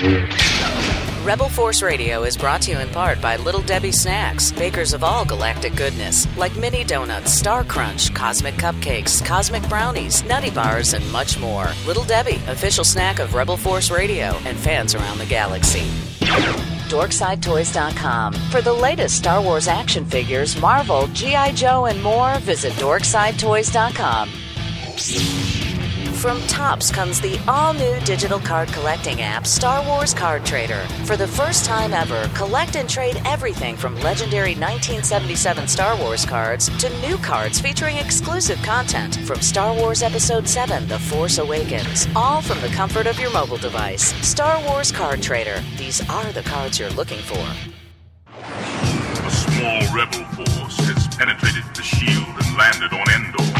Rebel Force Radio is brought to you in part by Little Debbie Snacks, bakers of all galactic goodness, like mini donuts, Star Crunch, cosmic cupcakes, cosmic brownies, nutty bars, and much more. Little Debbie, official snack of Rebel Force Radio and fans around the galaxy. DorksideToys.com. For the latest Star Wars action figures, Marvel, G.I. Joe, and more, visit DorksideToys.com. From Topps comes the all new digital card collecting app, Star Wars Card Trader. For the first time ever, collect and trade everything from legendary 1977 Star Wars cards to new cards featuring exclusive content from Star Wars Episode 7 The Force Awakens, all from the comfort of your mobile device. Star Wars Card Trader. These are the cards you're looking for. A small rebel force has penetrated the shield and landed on Endor.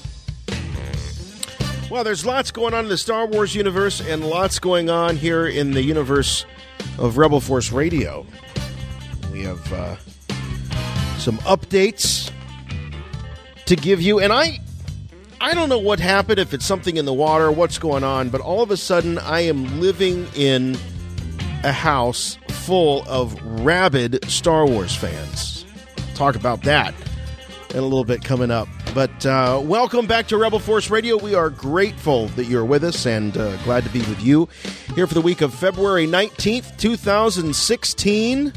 Well, there's lots going on in the Star Wars universe and lots going on here in the universe of Rebel Force Radio. We have uh, some updates to give you, and I. I don't know what happened, if it's something in the water, what's going on, but all of a sudden I am living in a house full of rabid Star Wars fans. Talk about that in a little bit coming up. But uh, welcome back to Rebel Force Radio. We are grateful that you're with us and uh, glad to be with you here for the week of February 19th, 2016.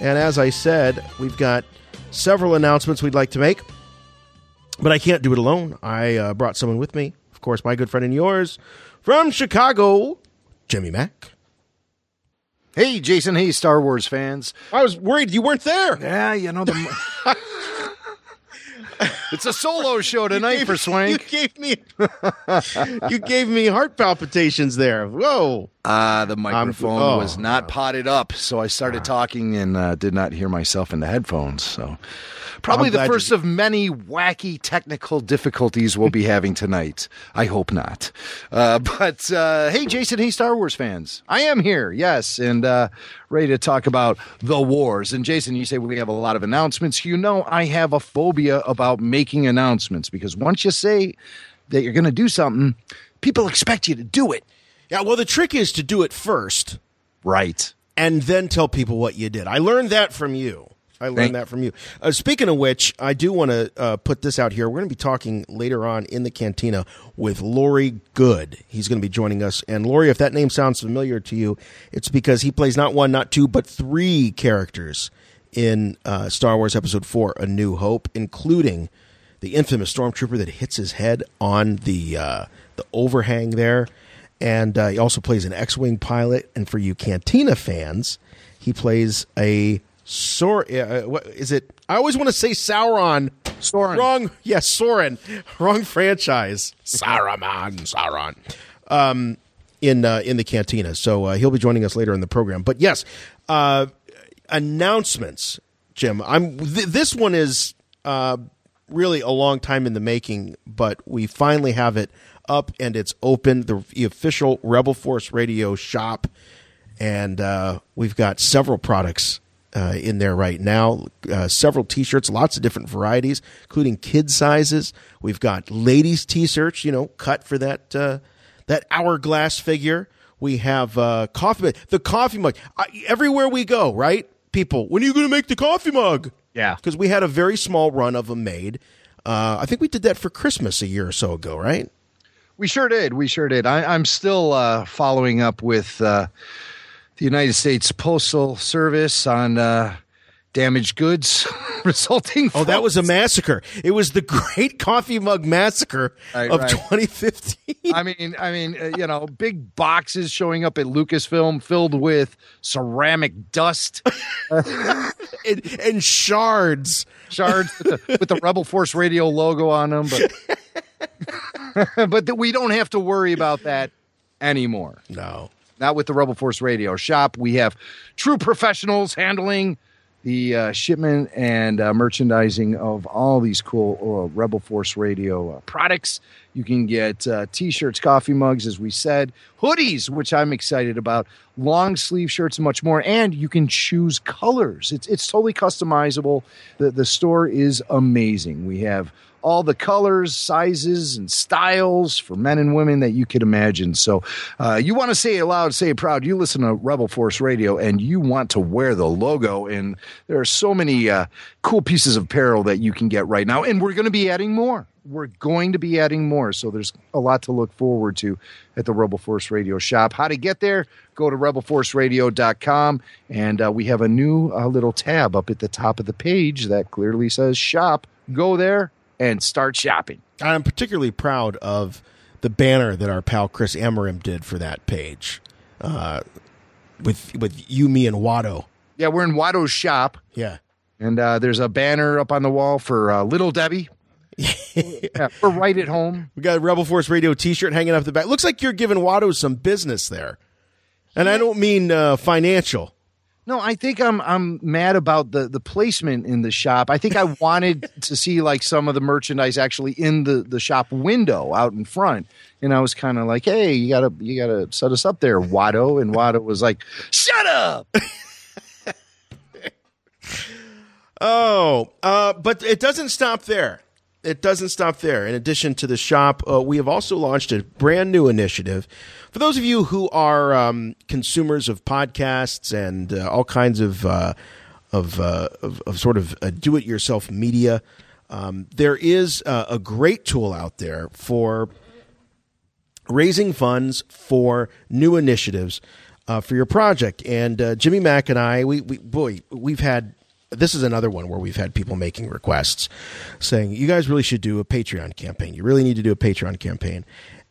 And as I said, we've got several announcements we'd like to make, but I can't do it alone. I uh, brought someone with me, of course, my good friend and yours from Chicago, Jimmy Mack. Hey, Jason. Hey, Star Wars fans. I was worried you weren't there. Yeah, you know the. it's a solo show tonight for Swain. You gave me, you gave me heart palpitations there. Whoa! Uh, the microphone oh. was not potted up, so I started talking and uh, did not hear myself in the headphones. So, probably the first you- of many wacky technical difficulties we'll be having tonight. I hope not. Uh, but uh, hey, Jason. Hey, Star Wars fans. I am here, yes, and uh, ready to talk about the wars. And Jason, you say we have a lot of announcements. You know, I have a phobia about making announcements because once you say that you're going to do something, people expect you to do it. Yeah, well, the trick is to do it first Right. and then tell people what you did. I learned that from you. I learned Thank- that from you. Uh, speaking of which, I do want to uh, put this out here. We're going to be talking later on in the cantina with Laurie Goode. He's going to be joining us. And Laurie, if that name sounds familiar to you, it's because he plays not one, not two, but three characters in uh, Star Wars Episode 4 A New Hope, including the infamous stormtrooper that hits his head on the, uh, the overhang there. And uh, he also plays an X Wing pilot. And for you Cantina fans, he plays a Sor. Uh, what is it? I always want to say Sauron. Saurin. Wrong. Yes, Saurin. Wrong franchise. Saruman. Sauron. Um, in uh, in the cantina. So uh, he'll be joining us later in the program. But yes, uh, announcements, Jim. I'm. Th- this one is uh, really a long time in the making, but we finally have it up and it's open. The, the official Rebel Force Radio shop, and uh, we've got several products uh, in there right now. Uh, several T-shirts, lots of different varieties, including kid sizes. We've got ladies T-shirts, you know, cut for that uh, that hourglass figure. We have uh, coffee mug, the coffee mug. I, everywhere we go, right? People, when are you going to make the coffee mug? Yeah. because we had a very small run of them made. Uh, I think we did that for Christmas a year or so ago, right? We sure did. We sure did. I, I'm still uh, following up with uh, the United States Postal Service on uh, damaged goods resulting. Oh, that was a massacre. It was the Great Coffee Mug Massacre Right, of right. 2015. I mean, I mean, uh, you know, big boxes showing up at Lucasfilm filled with ceramic dust and, and shards. shards with the, with the Rebel Force Radio logo on them, but but that we don't have to worry about that anymore. No. not with the Rebel Force Radio shop. We have true professionals handling the uh, shipment and uh, merchandising of all these cool uh, Rebel Force Radio uh, products. You can get uh, t shirts, coffee mugs, as we said, hoodies, which I'm excited about, long sleeve shirts, and much more. And you can choose colors. It's, it's totally customizable. The, the store is amazing. We have all the colors, sizes, and styles for men and women that you could imagine. So, uh, you want to say it loud, say it proud. You listen to Rebel Force Radio, and you want to wear the logo. And there are so many uh, cool pieces of apparel that you can get right now, and we're going to be adding more. We're going to be adding more, so there's a lot to look forward to at the Rebel Force Radio shop. How to get there? Go to rebelforceradio.com, and uh, we have a new uh, little tab up at the top of the page that clearly says shop. Go there, and start shopping. I'm particularly proud of the banner that our pal Chris Amarim did for that page, uh, with with you, me, and Watto. Yeah, we're in Watto's shop. Yeah, and uh, there's a banner up on the wall for uh, Little Debbie. yeah, we're right at home. We got a Rebel Force Radio T-shirt hanging up the back. Looks like you're giving Watto some business there, and I don't mean uh, financial. No, I think I'm I'm mad about the the placement in the shop. I think I wanted to see like some of the merchandise actually in the the shop window out in front. And I was kind of like, "Hey, you got to you got to set us up there, Watto." And Watto was like, "Shut up." oh, uh, but it doesn't stop there. It doesn't stop there. In addition to the shop, uh, we have also launched a brand new initiative for those of you who are um, consumers of podcasts and uh, all kinds of uh, of, uh, of, of sort of uh, do-it-yourself media, um, there is a great tool out there for raising funds for new initiatives uh, for your project. And uh, Jimmy Mack and I, we, we boy, we've had this is another one where we've had people making requests saying you guys really should do a patreon campaign you really need to do a patreon campaign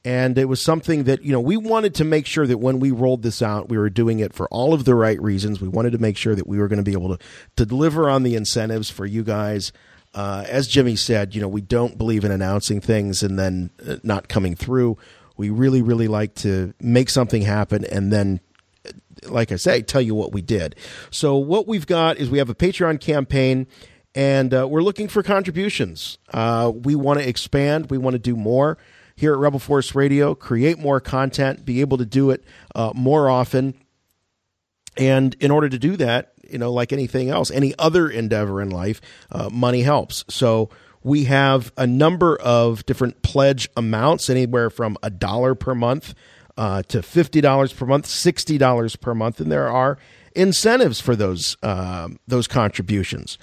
and it was something that you know we wanted to make sure that when we rolled this out we were doing it for all of the right reasons. We wanted to make sure that we were going to be able to, to deliver on the incentives for you guys. Uh, as jimmy said you know we don't believe in announcing things and then uh, not coming through. We really really like to make something happen and then like i say tell you what we did. So what we've got is we have a patreon campaign and uh, we're looking for contributions. Uh, we want to expand. We want to do more here at Rebel Force Radio, create more content, be able to do it uh, more often. And in order to do that, you know, like anything else, any other endeavor in life, uh, money helps. So we have a number of different pledge amounts, anywhere from a dollar per month uh, to fifty dollars per month, sixty dollars per month, and there are incentives for those uh, those contributions.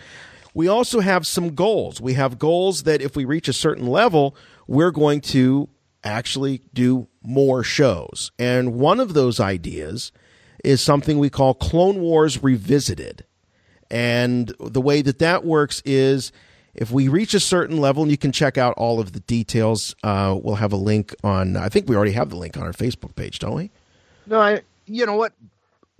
We also have some goals. We have goals that if we reach a certain level, we're going to actually do more shows. And one of those ideas is something we call Clone Wars Revisited. And the way that that works is if we reach a certain level, and you can check out all of the details, uh, we'll have a link on, I think we already have the link on our Facebook page, don't we? No, I, you know what?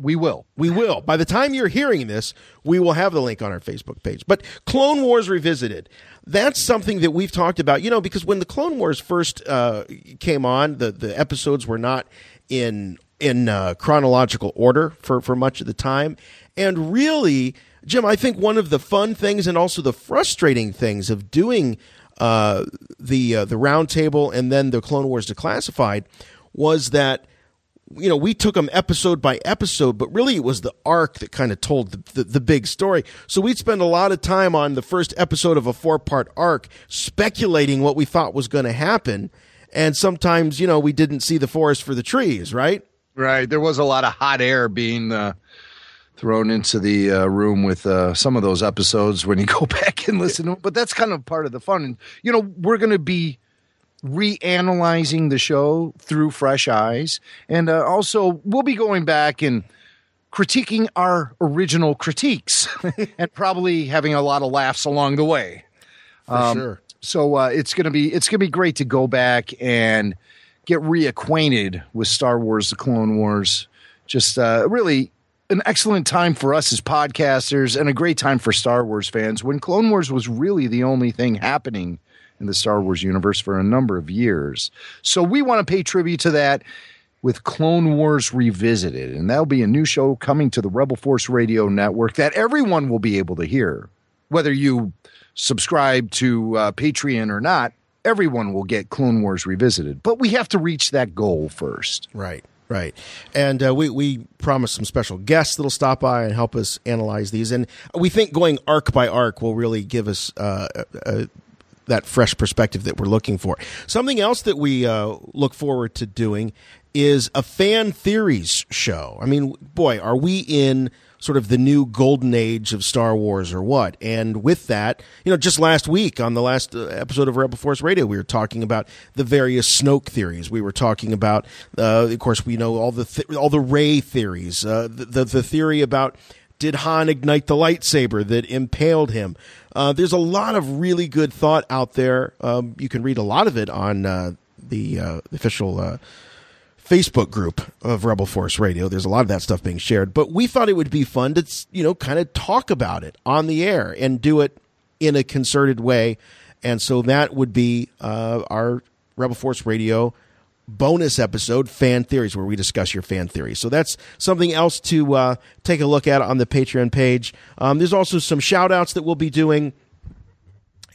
We will. We will. By the time you're hearing this, we will have the link on our Facebook page. But Clone Wars Revisited, that's something that we've talked about, you know, because when the Clone Wars first uh, came on, the, the episodes were not in in uh, chronological order for, for much of the time. And really, Jim, I think one of the fun things and also the frustrating things of doing uh, the uh, the roundtable and then the Clone Wars Declassified was that you know, we took them episode by episode, but really it was the arc that kind of told the, the, the, big story. So we'd spend a lot of time on the first episode of a four part arc speculating what we thought was going to happen. And sometimes, you know, we didn't see the forest for the trees, right? Right. There was a lot of hot air being uh, thrown into the uh, room with uh, some of those episodes when you go back and listen to them. But that's kind of part of the fun. And, you know, we're going to be reanalyzing the show through fresh eyes. And uh, also, we'll be going back and critiquing our original critiques and probably having a lot of laughs along the way. For um, sure. So uh, it's gonna be it's gonna be great to go back and get reacquainted with Star Wars: The Clone Wars. Just uh, really an excellent time for us as podcasters and a great time for Star Wars fans when Clone Wars was really the only thing happening in the Star Wars universe for a number of years. So we want to pay tribute to that. with Clone Wars Revisited. And that'll be a new show coming to the Rebel Force Radio Network that everyone will be able to hear. Whether you subscribe to uh, Patreon or not, everyone will get Clone Wars Revisited. But we have to reach that goal first. Right. Right. And uh, we, we promise some special guests that'll stop by and help us analyze these. And we think going arc by arc will really give us uh, uh, that fresh perspective that we're looking for. Something else that we uh, look forward to doing is a fan theories show. I mean, boy, are we in sort of the new golden age of Star Wars or what? And with that, you know, just last week on the last uh, episode of Rebel Force Radio, we were talking about the various Snoke theories. We were talking about, uh, of course, we know all the th- all the Rey theories, uh, the, the the theory about did Han ignite the lightsaber that impaled him? Uh, there's a lot of really good thought out there. Um, you can read a lot of it on uh, the, uh, official uh, Facebook group of Rebel Force Radio. There's a lot of that stuff being shared, but we thought it would be fun to, you know, kind of talk about it on the air and do it in a concerted way. And so that would be uh, our Rebel Force Radio bonus episode, Fan Theories, where we discuss your fan theories. So that's something else to uh, take a look at on the Patreon page. Um, there's also some shout outs that we'll be doing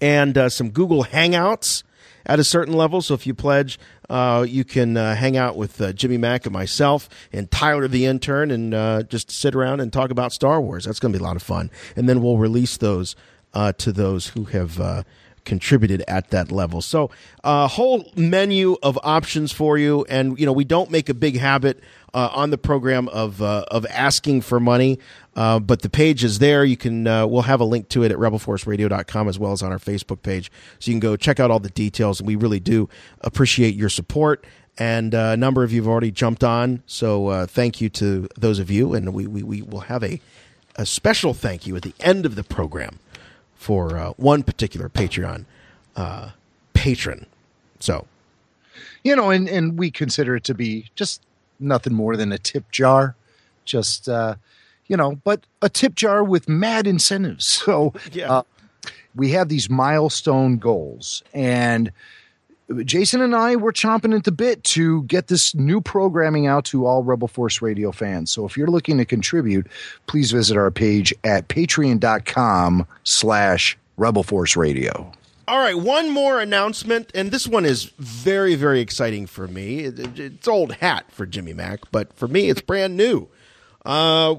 and uh, some Google Hangouts at a certain level. So if you pledge, uh, you can uh, hang out with uh, Jimmy Mack and myself and Tyler the intern and uh, just sit around and talk about Star Wars. That's going to be a lot of fun. And then we'll release those uh, to those who have uh, contributed at that level. So a whole menu of options for you. And, you know, we don't make a big habit uh, on the program of uh, of asking for money. Uh, but the page is there. You can uh, we'll have a link to it at rebelforceradio.com as well as on our Facebook page, so you can go check out all the details. And we really do appreciate your support. And uh, a number of you have already jumped on, so uh, thank you to those of you. And we we, we will have a a special thank you at the end of the program for one particular Patreon patron. So you know, and, and we consider it to be just nothing more than a tip jar. Just, uh, you know, but a tip jar with mad incentives. So Yeah. uh, we have these milestone goals. And Jason and I were chomping at the bit to get this new programming out to all Rebel Force Radio fans. So if you're looking to contribute, please visit our page at patreon.com slash Rebel Force Radio. All right, one more announcement, and this one is very, very exciting for me. It- it- it's old hat for Jimmy Mack, but for me, it's brand new. Uh,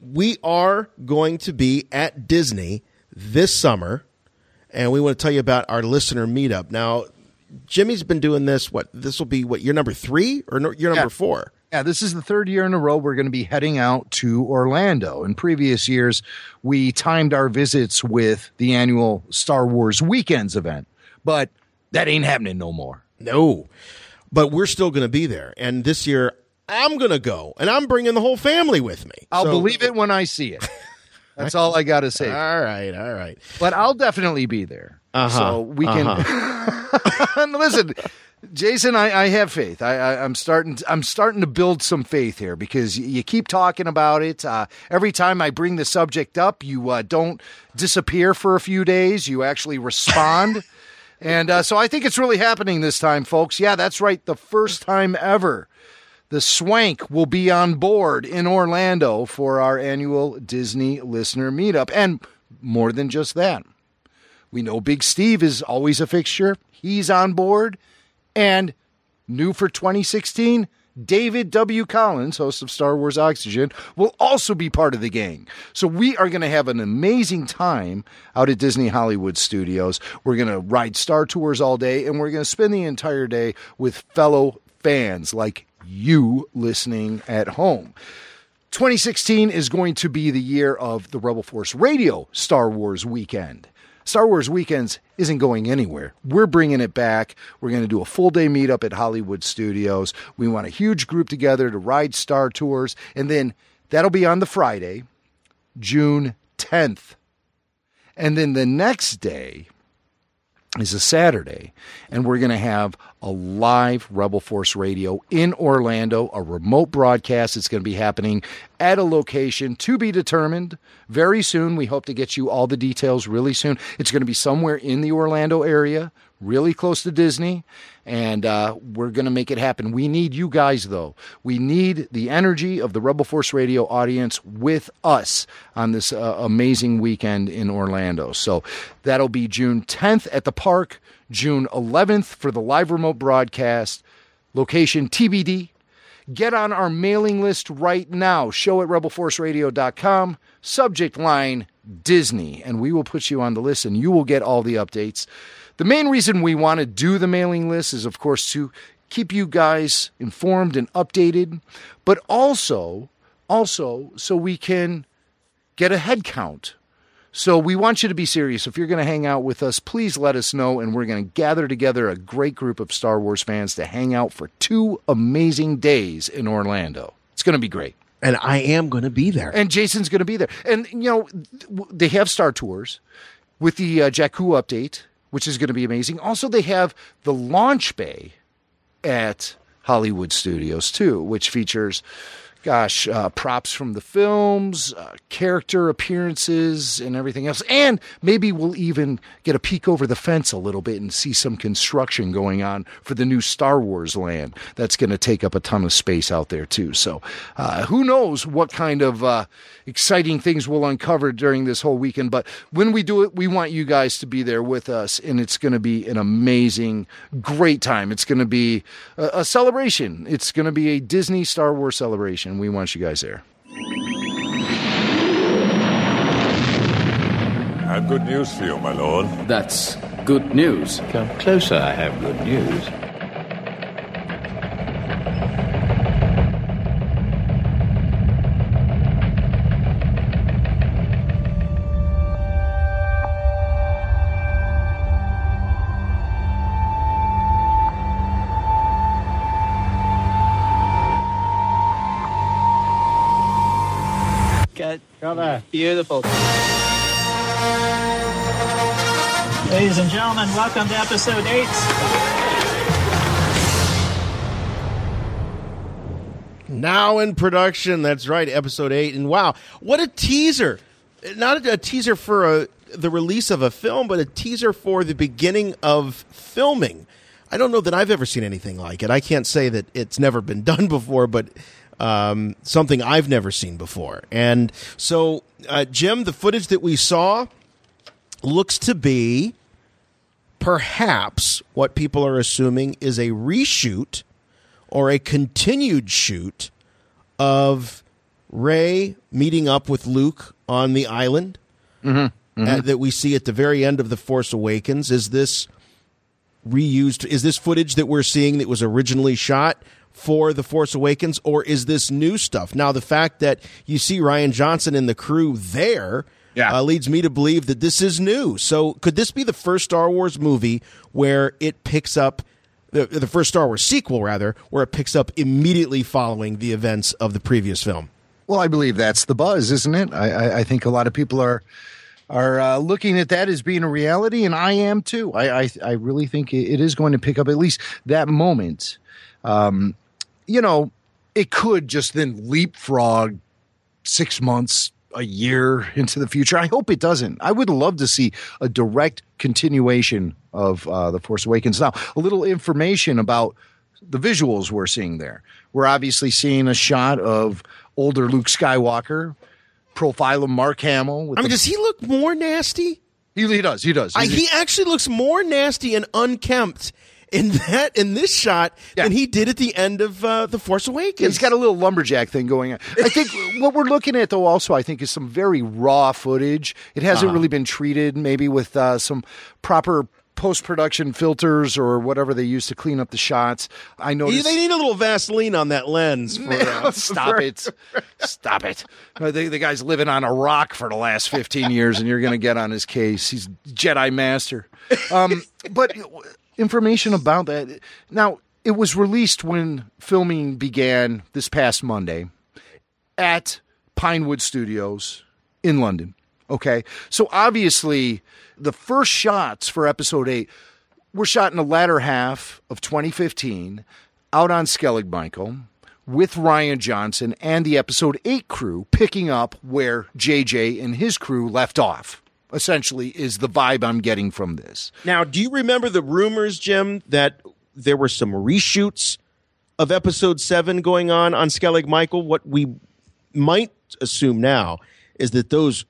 we are going to be at Disney this summer, and we want to tell you about our listener meetup. Now, Jimmy's been doing this. What this will be? What year number three or no, year number Yeah. four? Yeah, this is the third year in a row we're going to be heading out to Orlando. In previous years, we timed our visits with the annual Star Wars Weekends event, but that ain't happening no more. No, but we're still going to be there. And this year, I'm going to go, and I'm bringing the whole family with me. I'll So- believe it when I see it. That's all I got to say. All right, all right. But I'll definitely be there. Uh-huh, So we can And listen. Jason, I, I have faith. I, I, I'm starting. I'm starting to build some faith here because y- you keep talking about it. Uh, every time I bring the subject up, you uh, don't disappear for a few days. You actually respond, and uh, so I think it's really happening this time, folks. Yeah, that's right. The first time ever the Swank will be on board in Orlando for our annual Disney listener meetup. And more than just that, we know Big Steve is always a fixture. He's on board. And new for 2016, David W. Collins, host of Star Wars Oxygen, will also be part of the gang. So we are going to have an amazing time out at Disney Hollywood Studios. We're going to ride Star Tours all day, and we're going to spend the entire day with fellow fans like you listening at home. 2016 is going to be the year of the Rebel Force Radio Star Wars weekend. Star Wars Weekends isn't going anywhere. We're bringing it back. We're going to do a full day meetup at Hollywood Studios. We want a huge group together to ride Star Tours. And then that'll be on the Friday, June 10th. And then the next day is a Saturday, and we're going to have a live Rebel Force Radio in Orlando, a remote broadcast. It's going to be happening at a location to be determined very soon. We hope to get you all the details really soon. It's going to be somewhere in the Orlando area, really close to Disney, and uh, we're going to make it happen. We need you guys, though. We need the energy of the Rebel Force Radio audience with us on this uh, amazing weekend in Orlando. So that'll be June 10th at the park, June 11th for the live remote broadcast. Location TBD. Get on our mailing list right now. Show at rebelforceradio.com. Subject line Disney, and we will put you on the list and you will get all the updates. The main reason we want to do the mailing list is, of course, to keep you guys informed and updated, but also, also so we can get a head count. So we want you to be serious. If you're going to hang out with us, please let us know, and we're going to gather together a great group of Star Wars fans to hang out for two amazing days in Orlando. It's going to be great. And I am going to be there. And Jason's going to be there. And, you know, they have Star Tours with the uh, Jakku update, which is going to be amazing. Also, they have the launch bay at Hollywood Studios, too, which features gosh, uh, props from the films, uh, character appearances, and everything else. And maybe we'll even get a peek over the fence a little bit and see some construction going on for the new Star Wars land. That's going to take up a ton of space out there, too. So uh, who knows what kind of uh, exciting things we'll uncover during this whole weekend. But when we do it, we want you guys to be there with us, and it's going to be an amazing, great time. It's going to be a, a celebration. It's going to be a Disney Star Wars celebration and we want you guys there. I have good news for you, my lord. That's good news. Come closer, I have good news. Beautiful. Ladies and gentlemen, welcome to episode 8. Now in production. That's right, episode 8. And wow, what a teaser. Not a, a teaser for a, the release of a film, but a teaser for the beginning of filming. I don't know that I've ever seen anything like it. I can't say that it's never been done before, but um, something I've never seen before. And so, uh, Jim, the footage that we saw looks to be perhaps what people are assuming is a reshoot or a continued shoot of Rey meeting up with Luke on the island mm-hmm. Mm-hmm. Uh, that we see at the very end of The Force Awakens. Is this reused? Is this footage that we're seeing that was originally shot for The Force Awakens, or is this new stuff? Now, the fact that you see Rian Johnson and the crew there yeah. uh, leads me to believe that this is new. So, could this be the first Star Wars movie where it picks up the, the first Star Wars sequel, rather, where it picks up immediately following the events of the previous film? Well, I believe that's the buzz, isn't it? I, I, I think a lot of people are are uh, looking at that as being a reality, and I am too. I I, I really think it is going to pick up at least that moment. Um, you know, it could just then leapfrog six months, a year into the future. I hope it doesn't. I would love to see a direct continuation of uh, The Force Awakens. Now, a little information about the visuals we're seeing there. We're obviously seeing a shot of older Luke Skywalker, profile of Mark Hamill. I mean, does he look more nasty? He, he does. He does. I, he actually looks more nasty and unkempt in that in this shot yeah. than he did at the end of uh, the Force Awakens. He's got a little lumberjack thing going on. I think what we're looking at though also I think is some very raw footage. It hasn't uh-huh. really been treated maybe with uh, some proper post production filters or whatever they use to clean up the shots. I know they need a little Vaseline on that lens. For, uh, Stop it! Stop it! Uh, the, the, guy's living on a rock for the last fifteen years, and you're going to get on his case. He's Jedi Master. Um, but information about that. Now, it was released when filming began this past Monday at Pinewood Studios in London. Okay. So obviously, the first shots for episode eight were shot in the latter half of 2015 out on Skellig Michael with Rian Johnson and the episode eight crew picking up where JJ and his crew left off. Essentially, is the vibe I'm getting from this. Now, do you remember the rumors, Jim, that there were some reshoots of episode seven going on on Skellig Michael? What we might assume now is that those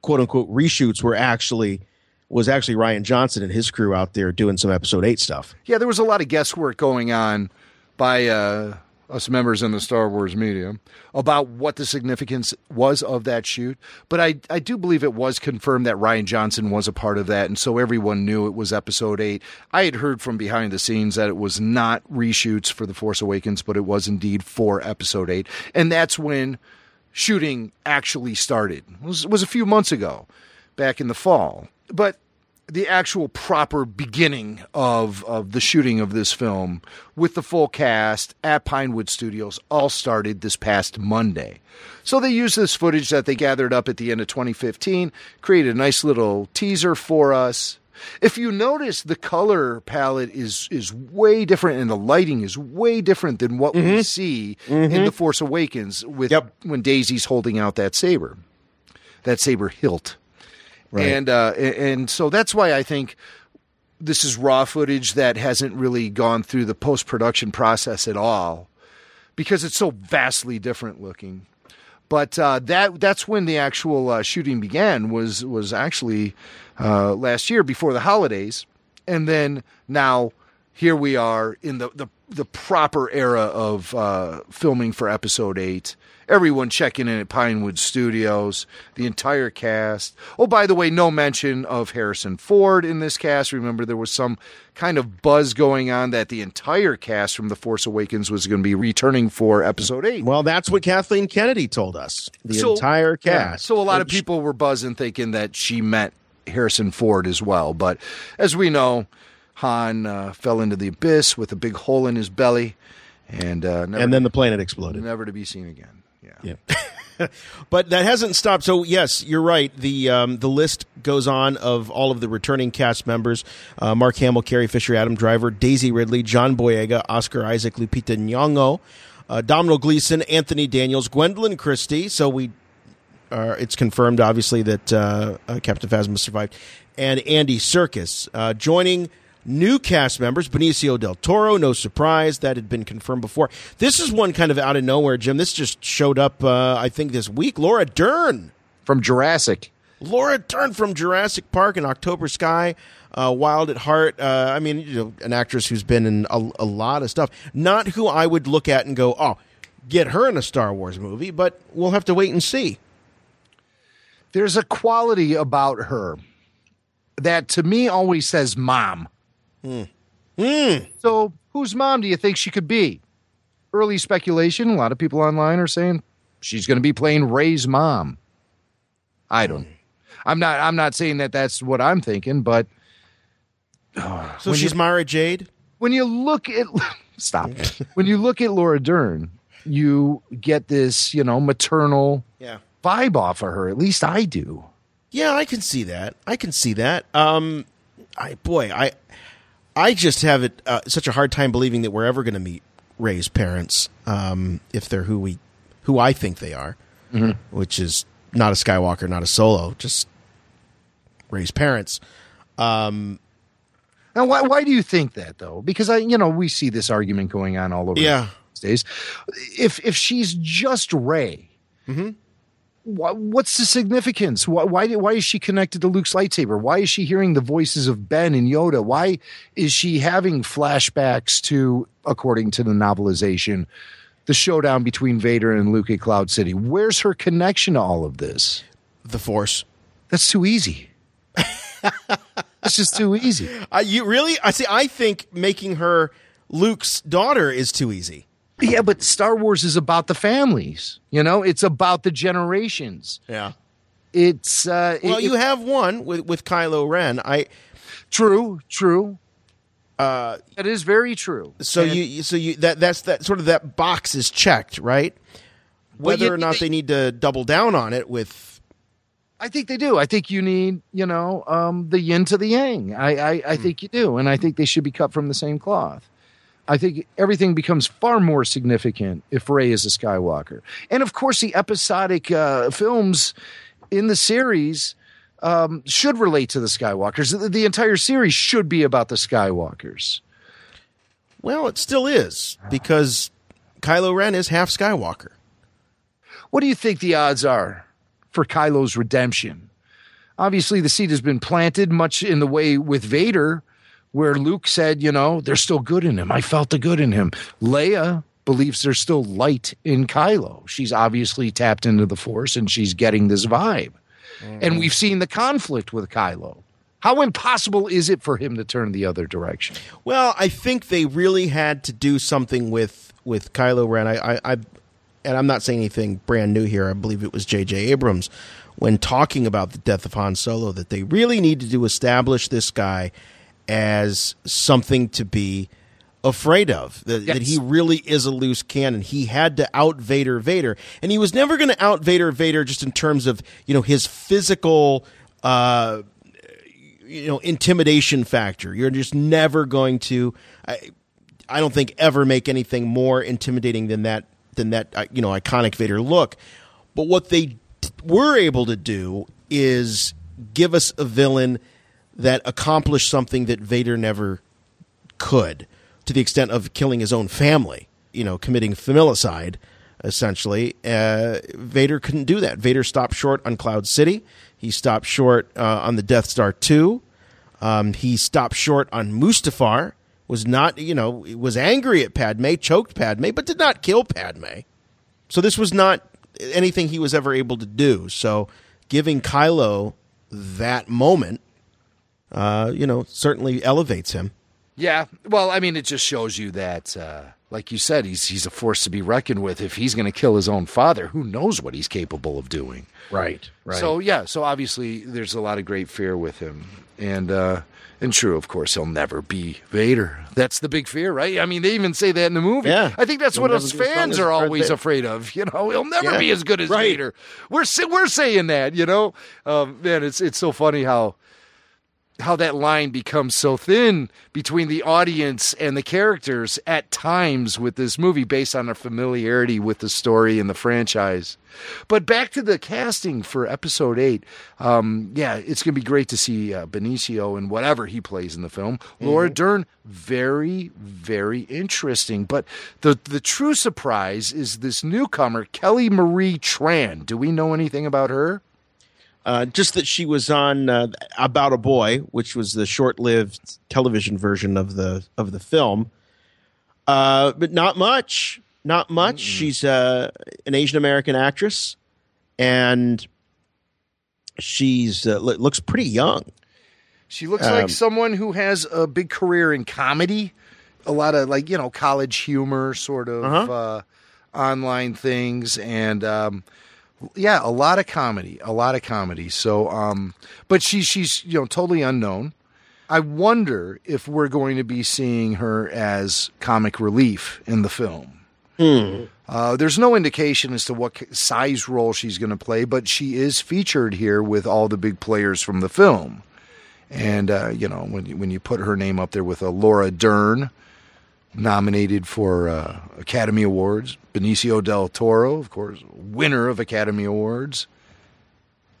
quote unquote reshoots were actually was actually Rian Johnson and his crew out there doing some episode eight stuff. Yeah, there was a lot of guesswork going on by uh, us members in the Star Wars media about what the significance was of that shoot. But I, I do believe it was confirmed that Rian Johnson was a part of that. And so everyone knew it was episode eight. I had heard from behind the scenes that it was not reshoots for The Force Awakens, but it was indeed for episode eight. And that's when shooting actually started. It was, it was a few months ago, back in the fall. But the actual proper beginning of of the shooting of this film with the full cast at Pinewood Studios all started this past Monday. So they used this footage that they gathered up at the end of 2015, created a nice little teaser for us. If you notice, the color palette is is way different, and the lighting is way different than what we mm-hmm. see mm-hmm. in the Force Awakens with when Daisy's holding out that saber, that saber hilt. Right. And uh, and so that's why I think this is raw footage that hasn't really gone through the post production process at all because it's so vastly different looking. But uh, that that's when the actual uh, shooting began was was actually uh, last year before the holidays, and then now here we are in the the, the proper era of uh, filming for episode eight. Everyone checking in at Pinewood Studios, the entire cast. Oh, by the way, no mention of Harrison Ford in this cast. Remember, there was some kind of buzz going on that the entire cast from The Force Awakens was going to be returning for episode eight. Well, that's what Kathleen Kennedy told us. The So- entire yeah, cast. so a lot of people were buzzing thinking that she meant Harrison Ford as well. But as we know, Han uh, fell into the abyss with a big hole in his belly, and uh, never, and then the planet exploded. never to be seen again. Yeah. But that hasn't stopped. So yes, you're right. The um, the list goes on of all of the returning cast members: uh, Mark Hamill, Carrie Fisher, Adam Driver, Daisy Ridley, John Boyega, Oscar Isaac, Lupita Nyong'o, uh, Domhnall Gleeson, Anthony Daniels, Gwendoline Christie. So we. It's confirmed, obviously, that uh, uh, Captain Phasma survived, and Andy Serkis uh, joining. New cast members, Benicio del Toro, no surprise, that had been confirmed before. This is one kind of out of nowhere, Jim. This just showed up, uh, I think, this week. Laura Dern. From Jurassic. Laura Dern from Jurassic Park and October Sky, uh, Wild at Heart. Uh, I mean, you know, an actress who's been in a, a lot of stuff. Not who I would look at and go, oh, get her in a Star Wars movie, but we'll have to wait and see. There's a quality about her that to me always says mom. Hmm. Hmm. So, whose mom do you think she could be? Early speculation. A lot of people online are saying she's going to be playing Rey's mom. I don't. Hmm. I'm not. I'm not saying that that's what I'm thinking, but uh, So she's you- Mara Jade? when you look at stop when you look at Laura Dern, you get this you know maternal Yeah. vibe off of her. At least I do. Yeah, I can see that. I can see that. Um, I boy, I I just have it uh, such a hard time believing that we're ever going to meet Rey's parents, um, if they're who we who I think they are, which is not a Skywalker, not a Solo, just Rey's parents. Um, Now, why why do you think that though? Because I, you know, we see this argument going on all over Yeah. these days. If if she's just Ray, wha- what's the significance? Why why, why is she connected to Luke's lightsaber? Why is she hearing the voices of Ben and Yoda? Why is she having flashbacks to, according to the novelization, the showdown between Vader and Luke at Cloud City? Where's her connection to all of this? the Force. That's too easy. That's just too easy. Uh, you really? I see. I think making her Luke's daughter is too easy. Yeah, but Star Wars is about the families. You know, it's about the generations. Yeah. It's uh, Well, it- you it- have one with with Kylo Ren. I true, true. Uh, that is very true. So And- you so you that that's that sort of that box is checked, right? Well, Whether you- or not they- they need to double down on it with I think they do. I think you need, you know, um, the yin to the yang. I, I, I think you do, and I think they should be cut from the same cloth. I think everything becomes far more significant if Rey is a Skywalker, and of course, the episodic uh, films in the series um, should relate to the Skywalkers. The, the entire series should be about the Skywalkers. Well, it still is because Kylo Ren is half Skywalker. What do you think the odds are for Kylo's redemption? Obviously, the seed has been planted, much in the way with Vader, where Luke said, you know, there's still good in him. I felt the good in him. Leia believes there's still light in Kylo. She's obviously tapped into the Force and she's getting this vibe. Mm-hmm. And we've seen the conflict with Kylo. How impossible is it for him to turn the other direction? Well, I think they really had to do something with with Kylo Ren. I, I, I and I'm not saying anything brand new here. I believe it was J.J. Abrams when talking about the death of Han Solo that they really needed to establish this guy as something to be afraid of. That, yes. that, he really is a loose cannon. He had to out Vader Vader, and he was never going to out Vader Vader just in terms of you know his physical. Uh, you know, intimidation factor. You're just never going to. I, I don't think ever make anything more intimidating than that than that uh, you know iconic Vader look. But what they were able to do is give us a villain that accomplished something that Vader never could, to the extent of killing his own family. You know, committing familicide. Essentially, uh, Vader couldn't do that. Vader stopped short on Cloud City. He stopped short uh, on the Death Star 2. Um, he stopped short on Mustafar. Was not, you know, was angry at Padme, choked Padme, but did not kill Padme. So this was not anything he was ever able to do. So giving Kylo that moment, uh, you know, certainly elevates him. Yeah. Well, I mean, it just shows you that. Uh like you said, he's he's a force to be reckoned with. If he's going to kill his own father, who knows what he's capable of doing? Right. Right. So yeah. So obviously, there's a lot of great fear with him, and uh, and true, of course, he'll never be Vader. That's the big fear, right? I mean, they even say that in the movie. Yeah. I think that's he'll what us fans are always afraid of. You know, he'll never yeah. be as good as right. Vader. We're we're saying that. You know, um, man, it's it's so funny how how that line becomes so thin between the audience and the characters at times with this movie based on our familiarity with the story and the franchise. But back to the casting for episode eight. Um, yeah, it's going to be great to see uh, Benicio and whatever he plays in the film. Mm-hmm. Laura Dern, very, very interesting. But the, the true surprise is this newcomer, Kelly Marie Tran. Do we know anything about her? Uh, just that she was on uh, About a Boy, which was the short-lived television version of the of the film, uh, but not much. Not much. Mm-hmm. She's uh, an Asian American actress, and she's uh, looks pretty young. She looks um, like someone who has a big career in comedy, a lot of like you know college humor, sort of uh-huh. online things, and. Um, yeah, a lot of comedy, a lot of comedy. So, um, but she's she's you know totally unknown. I wonder if we're going to be seeing her as comic relief in the film. Hmm. Uh, there's no indication as to what size role she's going to play, but she is featured here with all the big players from the film. And uh, you know, when you, when you put her name up there with a Laura Dern, nominated for uh, Academy Awards. Benicio del Toro, of course, winner of Academy Awards.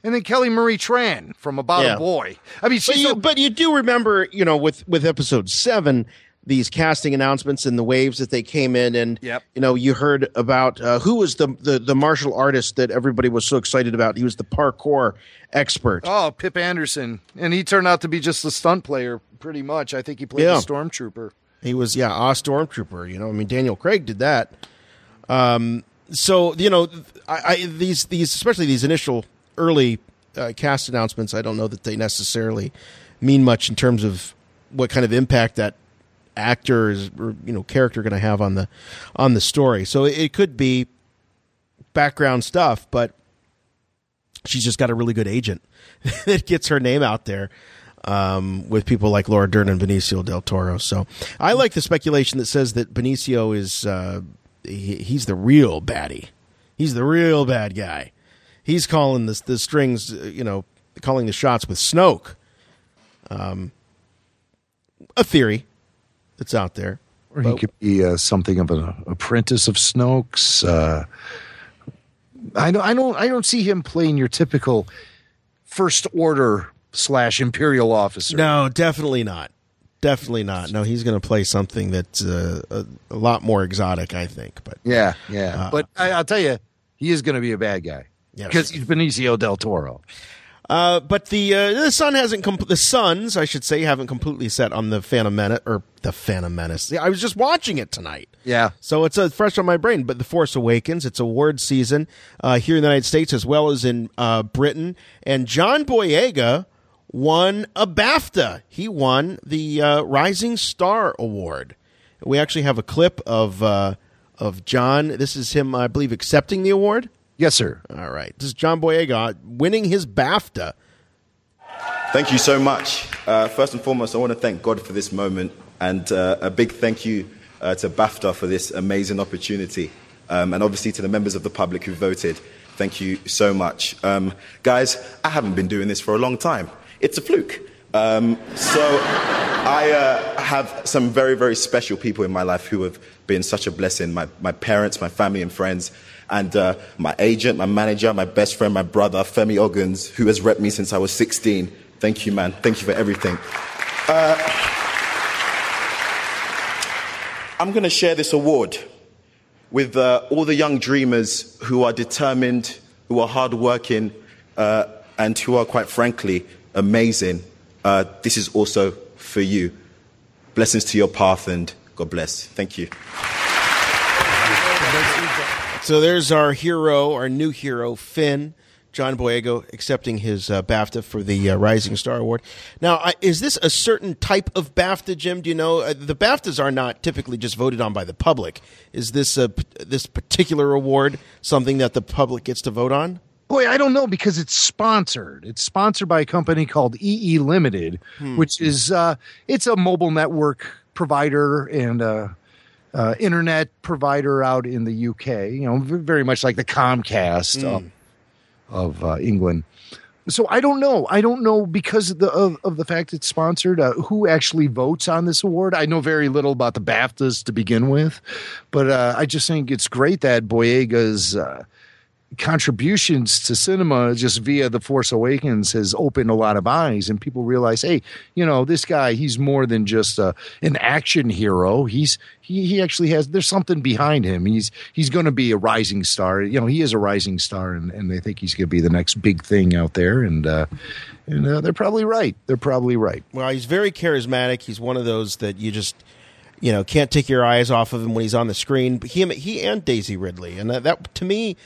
And then Kelly Marie Tran from About yeah. a Boy. I mean, but you, so- but you do remember, you know, with with episode seven, these casting announcements and the waves that they came in, and yep. you know, you heard about uh, who was the, the the martial artist that everybody was so excited about. He was the parkour expert. Oh, Pip Andersen, and he turned out to be just a stunt player, pretty much. I think he played yeah. a stormtrooper. He was yeah, a stormtrooper. You know, I mean Daniel Craig did that. Um, so you know, I, I, these these especially these initial early uh, cast announcements, I don't know that they necessarily mean much in terms of what kind of impact that actor is or you know character going to have on the on the story. So it could be background stuff, but she's just got a really good agent that gets her name out there um, with people like Laura Dern and Benicio del Toro. So I like the speculation that says that Benicio is uh, he, he's the real baddie. He's the real bad guy. He's calling the the strings, uh, you know, calling the shots with Snoke. Um, a theory that's out there. Or he could be uh, something of an apprentice of Snoke's. Uh, I don't, I don't, I don't see him playing your typical first order slash imperial officer. No, definitely not. Definitely not. No, he's going to play something that's uh, a, a, lot more exotic, I think. But yeah, yeah. Uh, but I, will tell you, he is going to be a bad guy because yes. he's Benicio del Toro. Uh, but the uh, the sun hasn't com- the suns, I should say, haven't completely set on the Phantom Menace or the Phantom Menace. I was just watching it tonight. Yeah, so it's uh, fresh on my brain. But the Force Awakens, it's award season uh, here in the United States as well as in uh, Britain, and John Boyega won a BAFTA. He won the uh, Rising Star Award. We actually have a clip of of John. This is him, I believe, accepting the award. Yes, sir. All right. This is John Boyega winning his BAFTA. Thank you so much. Uh, first and foremost, I want to thank God for this moment and uh, a big thank you uh, to BAFTA for this amazing opportunity. Um, and obviously to the members of the public who voted. Thank you so much. Um, guys, I haven't been doing this for a long time. It's a fluke. Um, so I uh, have some very, very special people in my life who have been such a blessing my, my parents, my family, and friends and uh, my agent, my manager, my best friend, my brother, Femi Oguns, who has repped me since I was 16. Thank you, man. Thank you for everything. Uh, I'm going to share this award with uh, all the young dreamers who are determined, who are hardworking, uh, and who are, quite frankly, amazing. Uh, this is also for you. Blessings to your path, and God bless. Thank you. So there's our hero, our new hero, Finn. John Boyega accepting his uh, BAFTA for the uh, Rising Star Award. Now, I, is this a certain type of BAFTA, Jim? Do you know uh, the BAFTAs are not typically just voted on by the public? Is this a, this particular award something that the public gets to vote on? Boy, I don't know because it's sponsored. It's sponsored by a company called EE Limited, hmm. which is uh, it's a mobile network provider and uh, uh, internet provider out in the UK. You know, very much like the Comcast mm. of, of uh, England. So I don't know. I don't know because of the of, of the fact it's sponsored. Uh, who actually votes on this award? I know very little about the BAFTAs to begin with, but uh, I just think it's great that Boyega's uh, contributions to cinema just via the force awakens has opened a lot of eyes and people realize hey you know this guy he's more than just a, an action hero. He's he, he actually has there's something behind him. He's he's going to be a rising star. You know he is a rising star and, and they think he's going to be the next big thing out there and uh and uh, they're probably right. They're probably right. Well he's very charismatic. He's one of those that you just you know can't take your eyes off of him when he's on the screen. He he and daisy ridley and that, that to me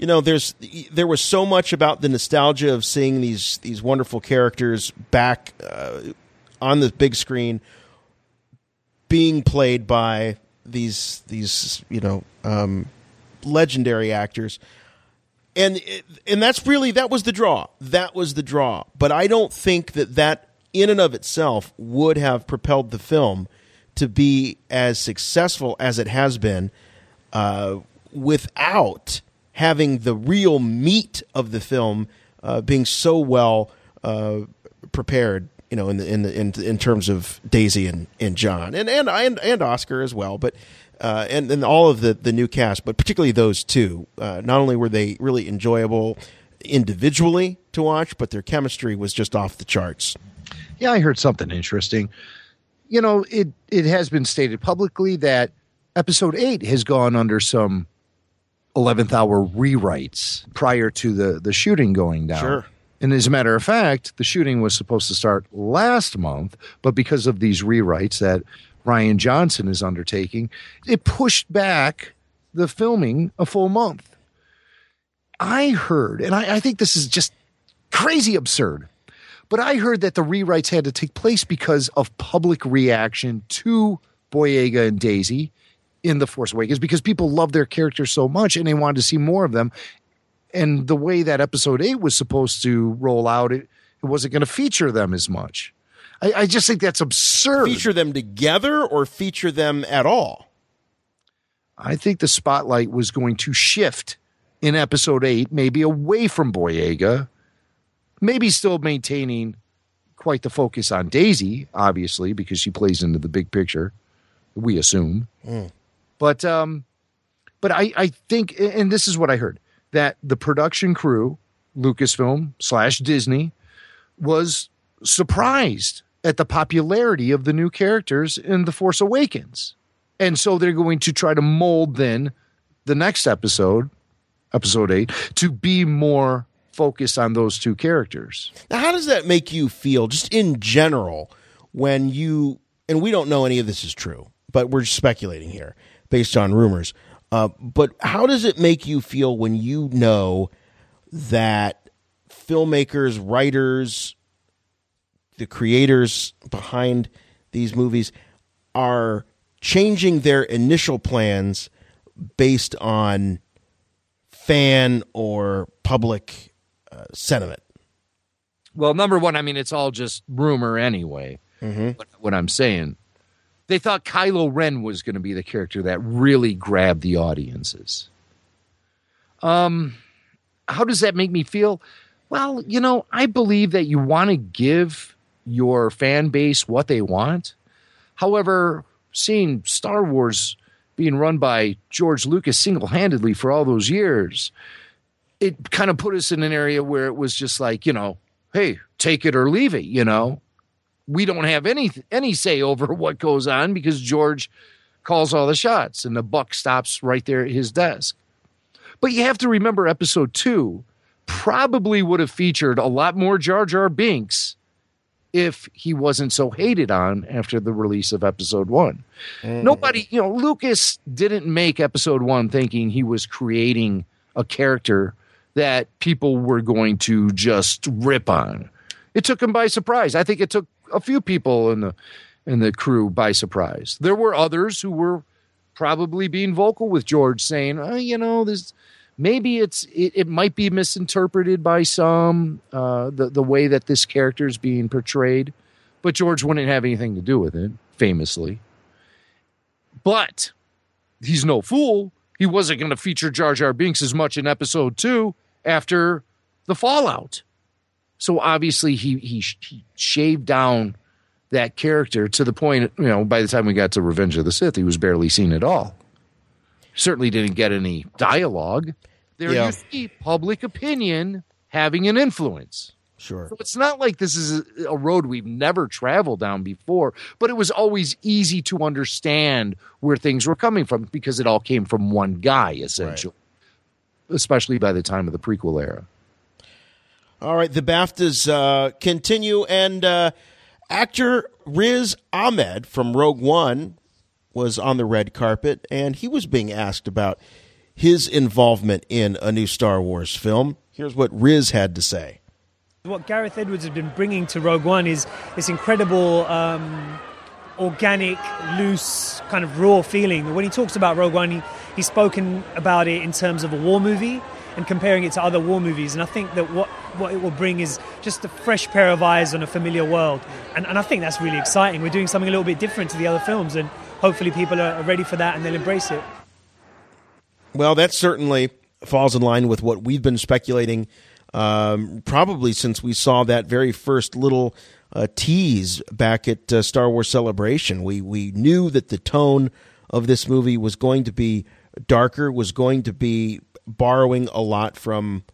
you know, there's there was so much about the nostalgia of seeing these these wonderful characters back uh, on the big screen, being played by these these you know um, legendary actors, and and that's really that was the draw. That was the draw. But I don't think that that in and of itself would have propelled the film to be as successful as it has been uh, without having the real meat of the film uh, being so well uh, prepared. You know, in the, in the, in in terms of Daisy and, and John and and and, and Oscar as well, but uh, and and all of the the new cast, but particularly those two. Uh, not only were they really enjoyable individually to watch, but their chemistry was just off the charts. Yeah, I heard something interesting. You know, it it has been stated publicly that episode eight has gone under some 11th hour rewrites prior to the, the shooting going down. Sure. And as a matter of fact, the shooting was supposed to start last month, but because of these rewrites that Rian Johnson is undertaking, it pushed back the filming a full month. I heard, and I, I think this is just crazy absurd, but I heard that the rewrites had to take place because of public reaction to Boyega and Daisy in The Force Awakens because people love their characters so much and they wanted to see more of them. And the way that episode eight was supposed to roll out, it, it wasn't going to feature them as much. I, I just think that's absurd. Feature them together or feature them at all? I think the spotlight was going to shift in episode eight, maybe away from Boyega, maybe still maintaining quite the focus on Daisy, obviously, because she plays into the big picture, we assume. Mm. But um, but I I think, and this is what I heard that the production crew, Lucasfilm slash Disney, was surprised at the popularity of the new characters in The Force Awakens. And so they're going to try to mold then the next episode, episode eight, to be more focused on those two characters. Now, how does that make you feel, just in general, when you, and we don't know any of this is true, but we're speculating here based on rumors. Uh, but how does it make you feel when you know that filmmakers, writers, the creators behind these movies are changing their initial plans based on fan or public uh, sentiment? Well, number one, I mean, it's all just rumor anyway. Mm-hmm. What, what I'm saying, they thought Kylo Ren was going to be the character that really grabbed the audiences. Um, how does that make me feel? Well, you know, I believe that you want to give your fan base what they want. However, seeing Star Wars being run by George Lucas single handedly for all those years, it kind of put us in an area where it was just like, you know, hey, take it or leave it, you know. We don't have any any say over what goes on because George calls all the shots and the buck stops right there at his desk. But you have to remember episode 2 probably would have featured a lot more Jar Jar Binks if he wasn't so hated on after the release of episode one. Mm. Nobody, you know, Lucas didn't make episode one thinking he was creating a character that people were going to just rip on. It took him by surprise. I think it took a few people in the in the crew by surprise. There were others who were probably being vocal with George saying, oh, you know, this maybe it's it, it, might be misinterpreted by some uh, the the way that this character is being portrayed, but George wouldn't have anything to do with it, famously. But he's no fool. He wasn't going to feature Jar Jar Binks as much in episode two after the fallout. So obviously he he, he shaved down that character to the point you know by the time we got to Revenge of the Sith he was barely seen at all. Certainly didn't get any dialogue there yeah. you see public opinion having an influence. Sure. So it's not like this is a, road we've never traveled down before, but it was always easy to understand where things were coming from because it all came from one guy, essentially, right. especially by the time of the prequel era. All right, the BAFTAs uh, continue, and uh, actor Riz Ahmed from Rogue One was on the red carpet, and he was being asked about his involvement in a new Star Wars film. Here's what Riz had to say. What Gareth Edwards has been bringing to Rogue One is this incredible, um, organic, loose, kind of raw feeling. When he talks about Rogue One, he, he's spoken about it in terms of a war movie and comparing it to other war movies. And I think that what, what it will bring is just a fresh pair of eyes on a familiar world. And, and I think that's really exciting. We're doing something a little bit different to the other films, and hopefully people are ready for that and they'll embrace it. Well, that certainly falls in line with what we've been speculating um, probably since we saw that very first little uh, tease back at uh, Star Wars Celebration. We we knew that the tone of this movie was going to be darker, was going to be borrowing a lot from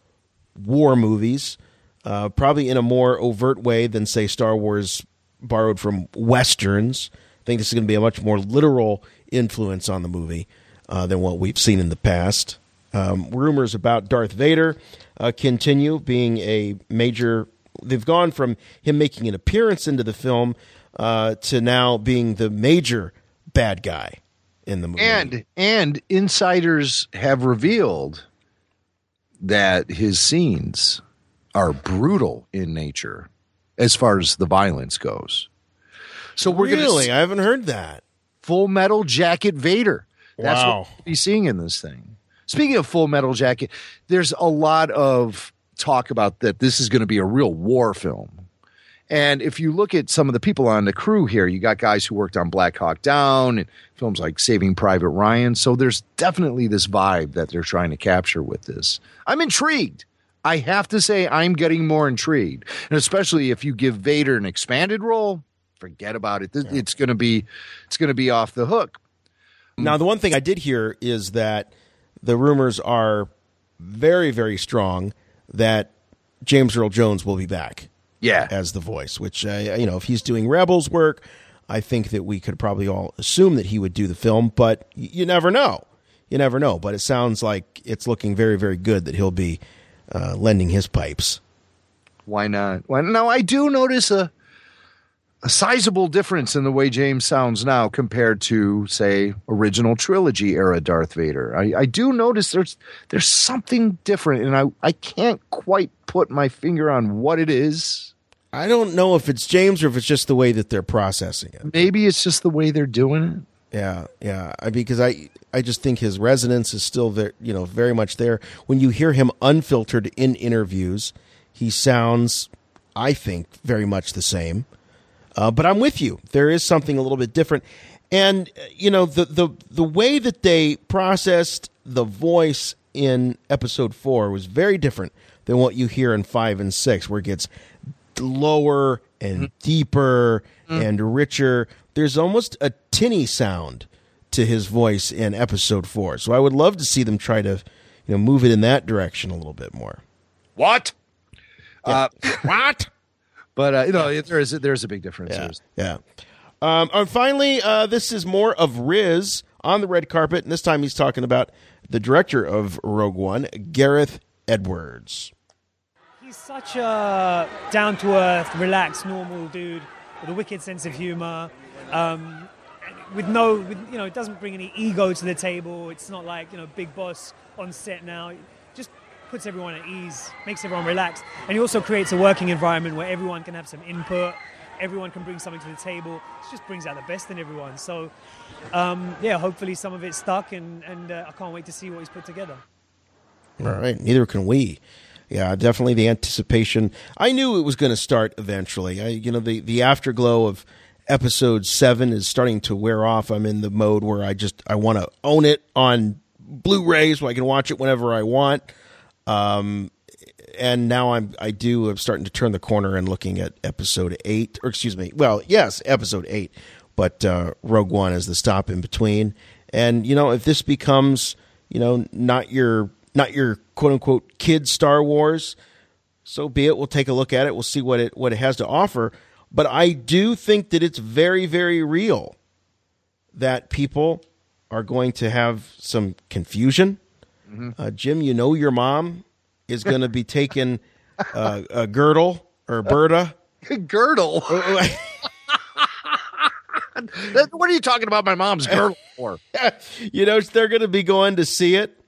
war movies, uh, probably in a more overt way than say Star Wars borrowed from westerns. I think this is going to be a much more literal influence on the movie uh, than what we've seen in the past. Um, rumors about Darth Vader uh, continue being a major. They've gone from him making an appearance into the film uh, to now being the major bad guy in the movie. And and insiders have revealed that his scenes are brutal in nature as far as the violence goes. So we're really, gonna, I haven't heard that. Full Metal Jacket Vader that's wow. what we'll be seeing in this thing. Speaking of Full Metal Jacket, there's a lot of talk about that this is going to be a real war film. And if you look at some of the people on the crew here, you got guys who worked on Black Hawk Down and films like Saving Private Ryan. So there's definitely this vibe that they're trying to capture with this. I'm intrigued. I have to say, I'm getting more intrigued. And especially if you give Vader an expanded role, forget about it. It's going to be, it's going to be off the hook. Now, the one thing I did hear is that the rumors are very, very strong that James Earl Jones will be back Yeah. as the voice. Which uh, you know, if he's doing Rebels work, I think that we could probably all assume that he would do the film. But you never know. You never know. But it sounds like it's looking very, very good that he'll be uh, lending his pipes. Why not? Why now? I do notice a a sizable difference in the way James sounds now compared to, say, original trilogy era Darth Vader. I, I do notice there's there's something different, and I I can't quite put my finger on what it is. I don't know if it's James or if it's just the way that they're processing it. Maybe it's just the way they're doing it. Yeah, yeah. I, because I, I just think his resonance is still there. You know, very much there. When you hear him unfiltered in interviews, he sounds, I think, very much the same. Uh, but I'm with you. There is something a little bit different, and uh, you know the the the way that they processed the voice in episode four was very different than what you hear in five and six, where it gets lower and deeper and richer. There's almost a tinny sound to his voice in episode four. So I would love to see them try to, you know, move it in that direction a little bit more. What? Uh, what? But uh, you know, there is there's a big difference. Yeah, There's- yeah. Um, and finally, uh, this is more of Riz on the red carpet, and this time he's talking about the director of Rogue One, Gareth Edwards. He's such a down to earth, relaxed, normal dude with a wicked sense of humor. Um, with no, with, you know, it doesn't bring any ego to the table. It's not like you know, big boss on set now. Puts everyone at ease, makes everyone relax, and he also creates a working environment where everyone can have some input. Everyone can bring something to the table. It just brings out the best in everyone. So, um, yeah, hopefully some of it stuck, and, and uh, I can't wait to see what he's put together. All right, neither can we. Yeah, definitely the anticipation. I knew it was going to start eventually. I, you know, the the afterglow of episode seven is starting to wear off. I'm in the mode where I just I want to own it on Blu-ray so I can watch it whenever I want. Um, and now I'm I do I'm starting to turn the corner and looking at episode eight, or excuse me, well, yes, episode eight, but uh, Rogue One is the stop in between. And you know, if this becomes you know not your not your quote unquote kid Star Wars, so be it. We'll take a look at it. We'll see what it what it has to offer. But I do think that it's very very real that people are going to have some confusion. Uh, Jim, you know your mom is going to be taking uh, a girdle or Berta. girdle. What are you talking about? My mom's girdle for? you know, they're going to be going to see it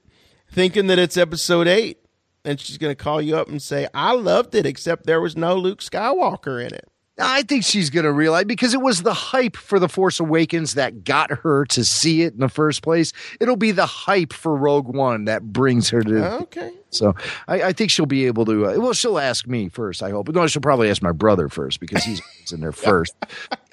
thinking that it's episode eight. And she's going to call you up and say, I loved it, except there was no Luke Skywalker in it. I think she's going to realize because it was the hype for The Force Awakens that got her to see it in the first place. It'll be the hype for Rogue One that brings her to. Okay. So I, I think she'll be able to. Uh, well, she'll ask me first, I hope. No, she'll probably ask my brother first because he's in there first.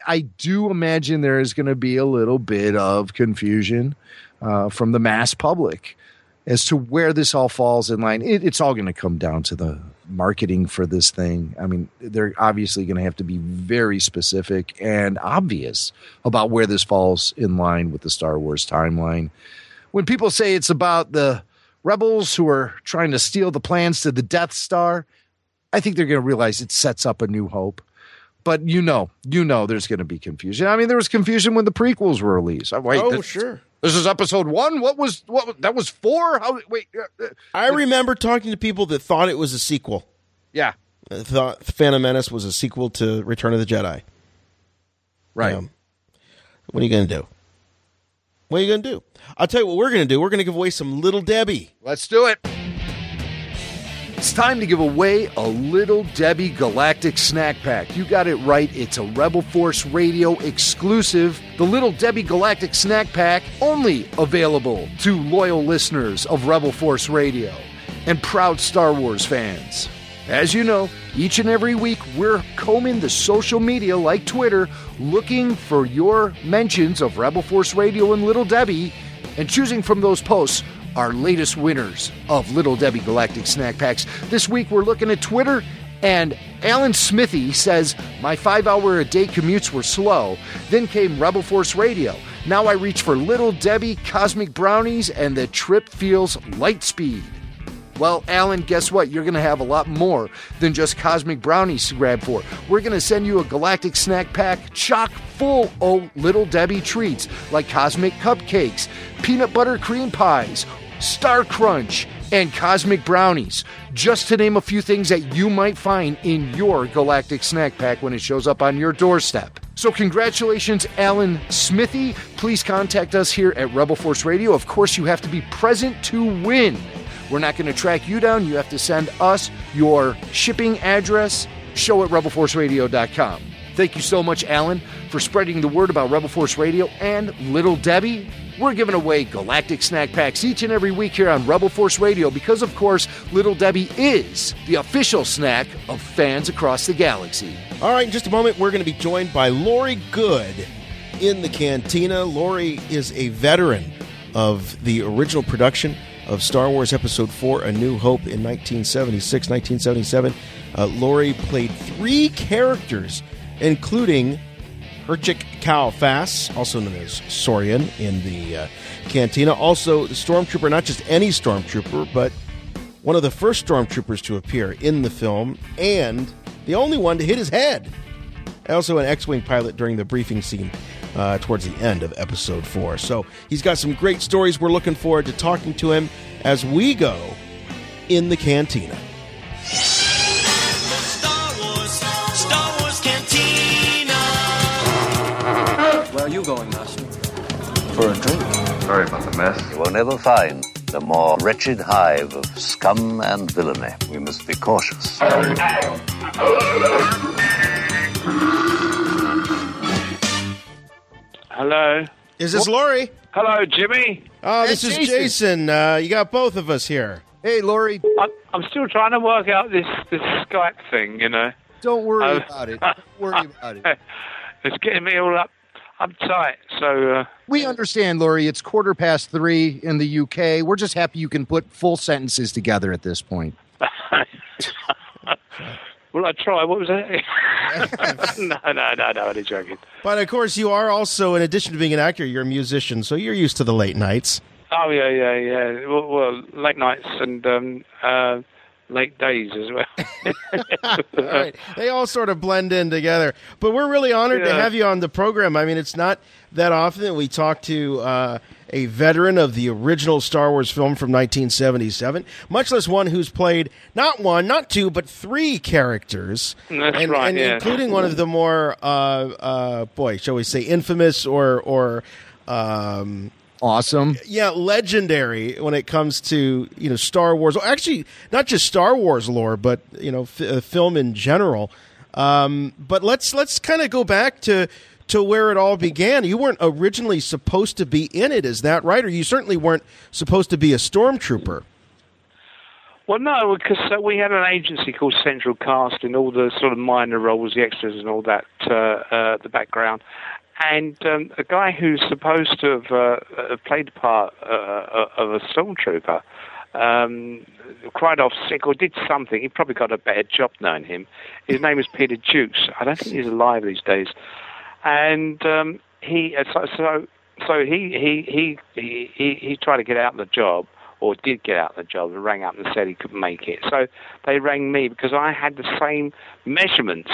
I do imagine there is going to be a little bit of confusion uh, from the mass public as to where this all falls in line. It, it's all going to come down to the marketing for this thing. I mean, they're obviously going to have to be very specific and obvious about where this falls in line with the Star Wars timeline. When people say it's about the rebels who are trying to steal the plans to the Death Star, I think they're going to realize it sets up a new hope. But you know, you know, there's going to be confusion. I mean, there was confusion when the prequels were released. Oh, wait, oh, this- sure. This is episode one. What was what? That was four. How? Wait. uh, uh, I remember talking to people that thought it was a sequel. Yeah. Uh, Thought Phantom Menace was a sequel to Return of the Jedi. Right. Um, what are you going to do? What are you going to do? I'll tell you what we're going to do. We're going to give away some Little Debbie. Let's do it. It's time to give away a Little Debbie Galactic Snack Pack. You got it right. It's a Rebel Force Radio exclusive. The Little Debbie Galactic Snack Pack only available to loyal listeners of Rebel Force Radio and proud Star Wars fans. As you know, each and every week we're combing the social media like Twitter, looking for your mentions of Rebel Force Radio and Little Debbie, and choosing from those posts our latest winners of Little Debbie Galactic Snack Packs. This week we're looking at Twitter, and Alan Smithy says, My five hour a day commutes were slow. Then came Rebel Force Radio. Now I reach for Little Debbie Cosmic Brownies, and the trip feels light speed. Well, Alan, guess what? You're going to have a lot more than just cosmic brownies to grab for. We're going to send you a galactic snack pack chock full of little Debbie treats like cosmic cupcakes, peanut butter cream pies, Star Crunch, and cosmic brownies, just to name a few things that you might find in your galactic snack pack when it shows up on your doorstep. So, congratulations, Alan Smithy. Please contact us here at Rebel Force Radio. Of course, you have to be present to win. We're not going to track you down. You have to send us your shipping address, show at rebelforceradio.com. Thank you so much, Alan, for spreading the word about Rebel Force Radio and Little Debbie. We're giving away galactic snack packs each and every week here on Rebel Force Radio because, of course, Little Debbie is the official snack of fans across the galaxy. All right, in just a moment, we're going to be joined by Laurie Goode in the cantina. Laurie is a veteran of the original production of Star Wars Episode 4 A New Hope in 1976, 1977. Uh, Laurie played three characters, including Hrchek Kal Fas, also known as Saurin, in the uh, cantina. Also, the Stormtrooper, not just any Stormtrooper, but one of the first Stormtroopers to appear in the film, and the only one to hit his head. Also, an X Wing pilot during the briefing scene uh, towards the end of episode four. So, he's got some great stories. We're looking forward to talking to him as we go in the cantina. Going, Master? For a drink. Sorry about the mess. You will never find the more wretched hive of scum and villainy. We must be cautious. Hello. Is this Laurie? Hello, Jimmy. Oh, this Hey, is Jason. Jason. Uh, you got both of us here. Hey, Laurie. I'm, I'm still trying to work out this, this Skype thing, you know. Don't worry Uh, about it. Don't worry about it. It's getting me all up uptight. So, uh, We understand, Laurie. It's quarter past three in the UK. We're just happy you can put full sentences together at this point. well, I try? What was that? no, no, no, no, I'm joking. But of course, you are also, in addition to being an actor, you're a musician, so you're used to the late nights. Oh, yeah, yeah, yeah. Well, well late nights and um, uh, late days as well. All right. They all sort of blend in together. But we're really honored to have you on the program. I mean, it's not that often that we talk to uh, a veteran of the original Star Wars film from 1977, much less one who's played not one, not two, but three characters. That's and, right, and yeah. including one of the more, uh, uh, boy, shall we say, infamous or or um, awesome. Yeah, legendary when it comes to you know Star Wars. Well, actually, not just Star Wars lore, but you know f- uh, film in general. Um, but let's let's kind of go back to to where it all began. You weren't originally supposed to be in it, is that right? Or you certainly weren't supposed to be a stormtrooper. Well, no, because uh, we had an agency called Central Cast Casting, all the sort of minor roles, the extras, and all that, uh, uh, the background. And um, a guy who's supposed to have uh, uh, played the part uh, of a stormtrooper um, cried off sick or did something. He probably got a better job knowing him. His name is Peter Jukes. I don't think he's alive these days. And um, he, uh, so, so, so he, he, he, he, he, he tried to get out of the job or did get out of the job and rang up and said he couldn't make it. So they rang me because I had the same measurements.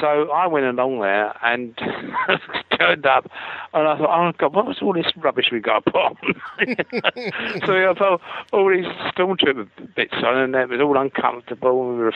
So I went along there and turned up, and I thought, oh God, what was all this rubbish we got to put on? so I put all these stormtrooper bits on, and it was all uncomfortable. And we were,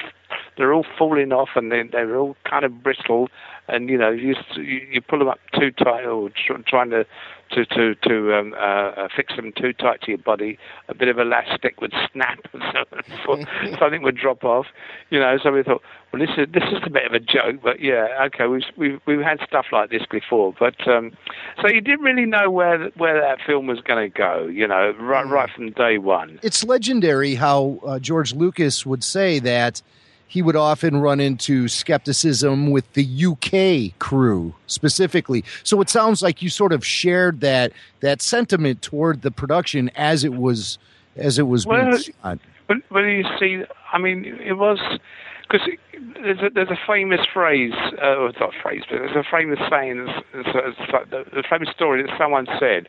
they're all falling off, and they, they were all kind of bristled. And you know, you, you pull them up too tight, or trying to to to to um, uh, uh, fix them too tight to your body, a bit of elastic would snap, and so- something would drop off. You know, so we thought, well, this is this is a bit of a joke, but yeah, okay, we've we've, we've had stuff like this before, but um, so you didn't really know where where that film was going to go, you know, right right from day one. It's legendary how uh, George Lucas would say that he would often run into skepticism with the UK crew specifically. So it sounds like you sort of shared that that sentiment toward the production as it was as it was being Well, shot. But, but you see, I mean, it was because there's a, there's a famous phrase, uh, or not phrase, but there's a famous saying, it's, it's, it's the famous story that someone said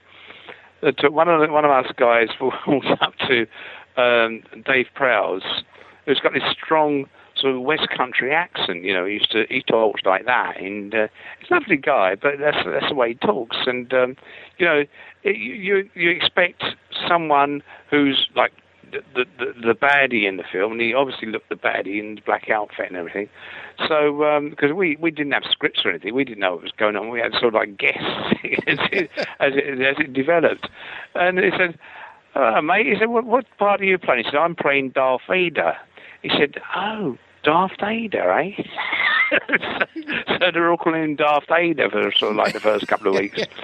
that one of the, one of us guys walked up to um, Dave Prowse, who's got this strong sort of West Country accent. You know, he used to he talks like that, and uh, he's a lovely guy, but that's that's the way he talks. And um, you know, it, you you expect someone who's like the, the the baddie in the film, and he obviously looked the baddie in the black outfit and everything. So because we we didn't have scripts or anything, we didn't know what was going on. We had sort of like guests as it, as it as it developed, and he said. Oh, mate, he said, what, what part are you playing? He said, I'm playing Darth Vader. He said, oh, Darth Vader, eh? so they're all calling him Darth Vader for sort of like the first couple of weeks.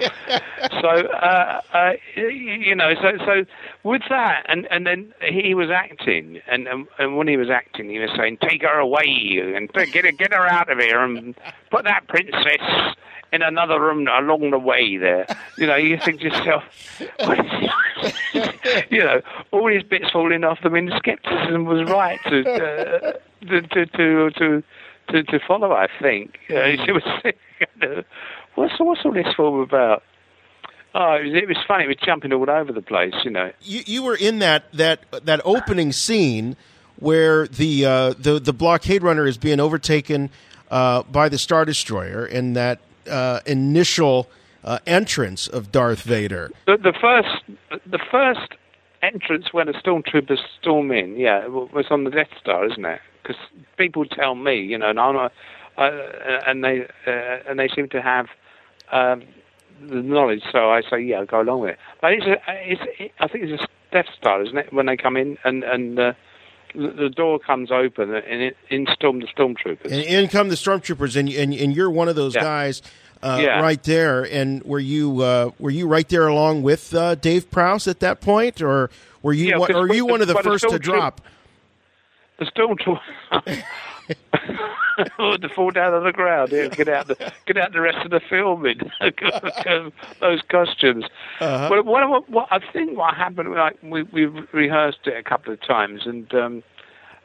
so, uh, uh, you know, so so with that, and and then he was acting, and and, and when he was acting, he was saying, "Take her away and get her get her out of here and put that princess." In another room along the way, there, you know, you think to yourself, you know, all these bits falling off. I mean, skepticism was right to uh, to, to to to to to follow. I think uh, she was what's what's all this film about? Oh, it was, it was funny. It was jumping all over the place, you know. You you were in that that that opening scene where the uh, the the blockade runner is being overtaken uh, by the star destroyer, and that uh, initial uh, entrance of Darth Vader. The, the first the first entrance when the stormtroopers storm in, yeah, was on the Death Star, isn't it? Because people tell me, you know, and I'm a, uh, and they uh, and they seem to have um, the knowledge, so I say, yeah, go along with it. But it's, a, it's it, I think it's a Death Star, isn't it? When they come in and and uh, the, door comes open and it, in storm the stormtroopers. And in come the stormtroopers, and and, and you're one of those Yeah. guys. Uh, Yeah. Right there, and were you uh, were you right there along with uh, Dave Prowse at that point, or were you Yeah, one, or were you the- one of the first to drop? The stormtrooper to fall down on the ground. Yeah, get out the get out the rest of the filming. Those costumes. Uh-huh. But what, what, what I think what happened, like we we rehearsed it a couple of times, and um,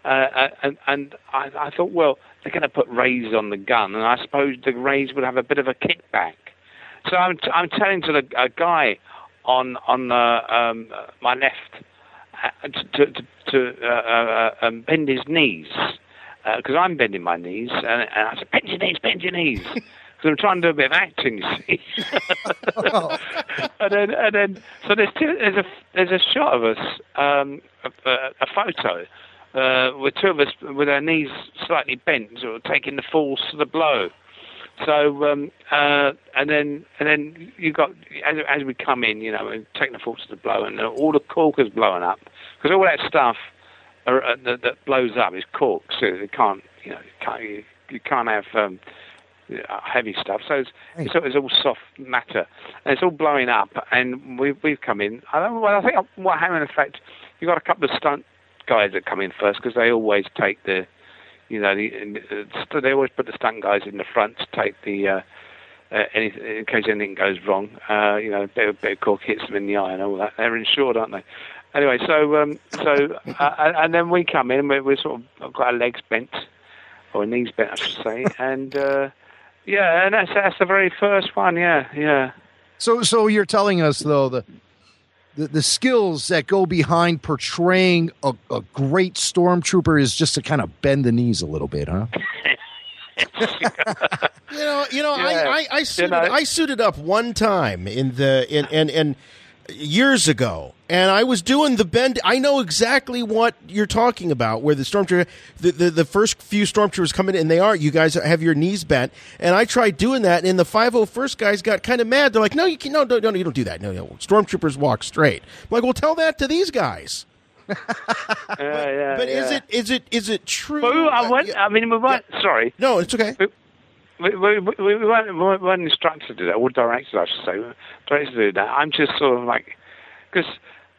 uh, and and I, I thought, well, they're going to put rays on the gun, and I suppose the rays would have a bit of a kickback. So I'm t- I'm telling to the a guy on on uh, um, my left uh, to to, to uh, uh, um, bend his knees because I'm bending my knees, and, and I said, "Bend your knees, bend your knees." Because I'm trying to do a bit of acting, you see. and then, and then, so there's two, there's a there's a shot of us, um, a, a, a photo uh, with two of us with our knees slightly bent, sort of taking the force of the blow. So um, uh, and then and then you got as, as we come in, you know, and taking the force of the blow, and all the cork is blowing up because all that stuff are, uh, that, that blows up is cork, so it can't, you know, can't, you, you can't have um, uh, heavy stuff. So it's, it's, it's all soft matter, and it's all blowing up. And we've we've come in. I don't. Well, I think what happened. In fact, you've got a couple of stunt guys that come in first because they always take the, you know, the, uh, they always put the stunt guys in the front to take the. Uh, uh, any, in case anything goes wrong, uh, you know, a bit, bit of cork hits them in the eye and all that. They're insured, aren't they? Anyway, so um, so uh, and then we come in, and we're, we're sort of got our legs bent, or knees bent, I should say, and uh, yeah, and that's that's the very first one, yeah, yeah. So, so you're telling us though the the, the skills that go behind portraying a, a great stormtrooper is just to kind of bend the knees a little bit, huh? You know, you know, Yeah. I, I, I You suited, know- I suited up one time in the in and and years ago, and I was doing the bend. I know exactly what you're talking about, where the stormtrooper, the, the the first few stormtroopers come in, and they are you guys have your knees bent, and I tried doing that, and the 501st guys got kind of mad. They're like, "No, you can no, no, no, you don't do that. No, no, stormtroopers walk straight." I'm like, "Well, tell that to these guys." yeah, yeah, But is it is it is it true? Well, I, went, uh, I mean, we weren't. Sorry. No, it's okay. We, we, we, we, weren't, we weren't instructed to do that, or directed, I should say, we weren't directed to do that. I'm just sort of like, because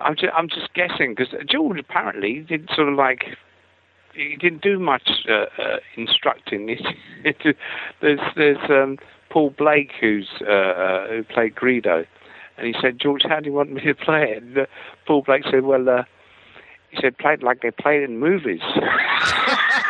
I'm just, I'm just guessing, because George apparently did sort of like, he didn't do much uh, uh, instructing. there's there's um, Paul Blake who's uh, uh, who played Greedo, and he said, George, how do you want me to play it? And, uh, Paul Blake said, well, uh, he said, play it like they play it in movies.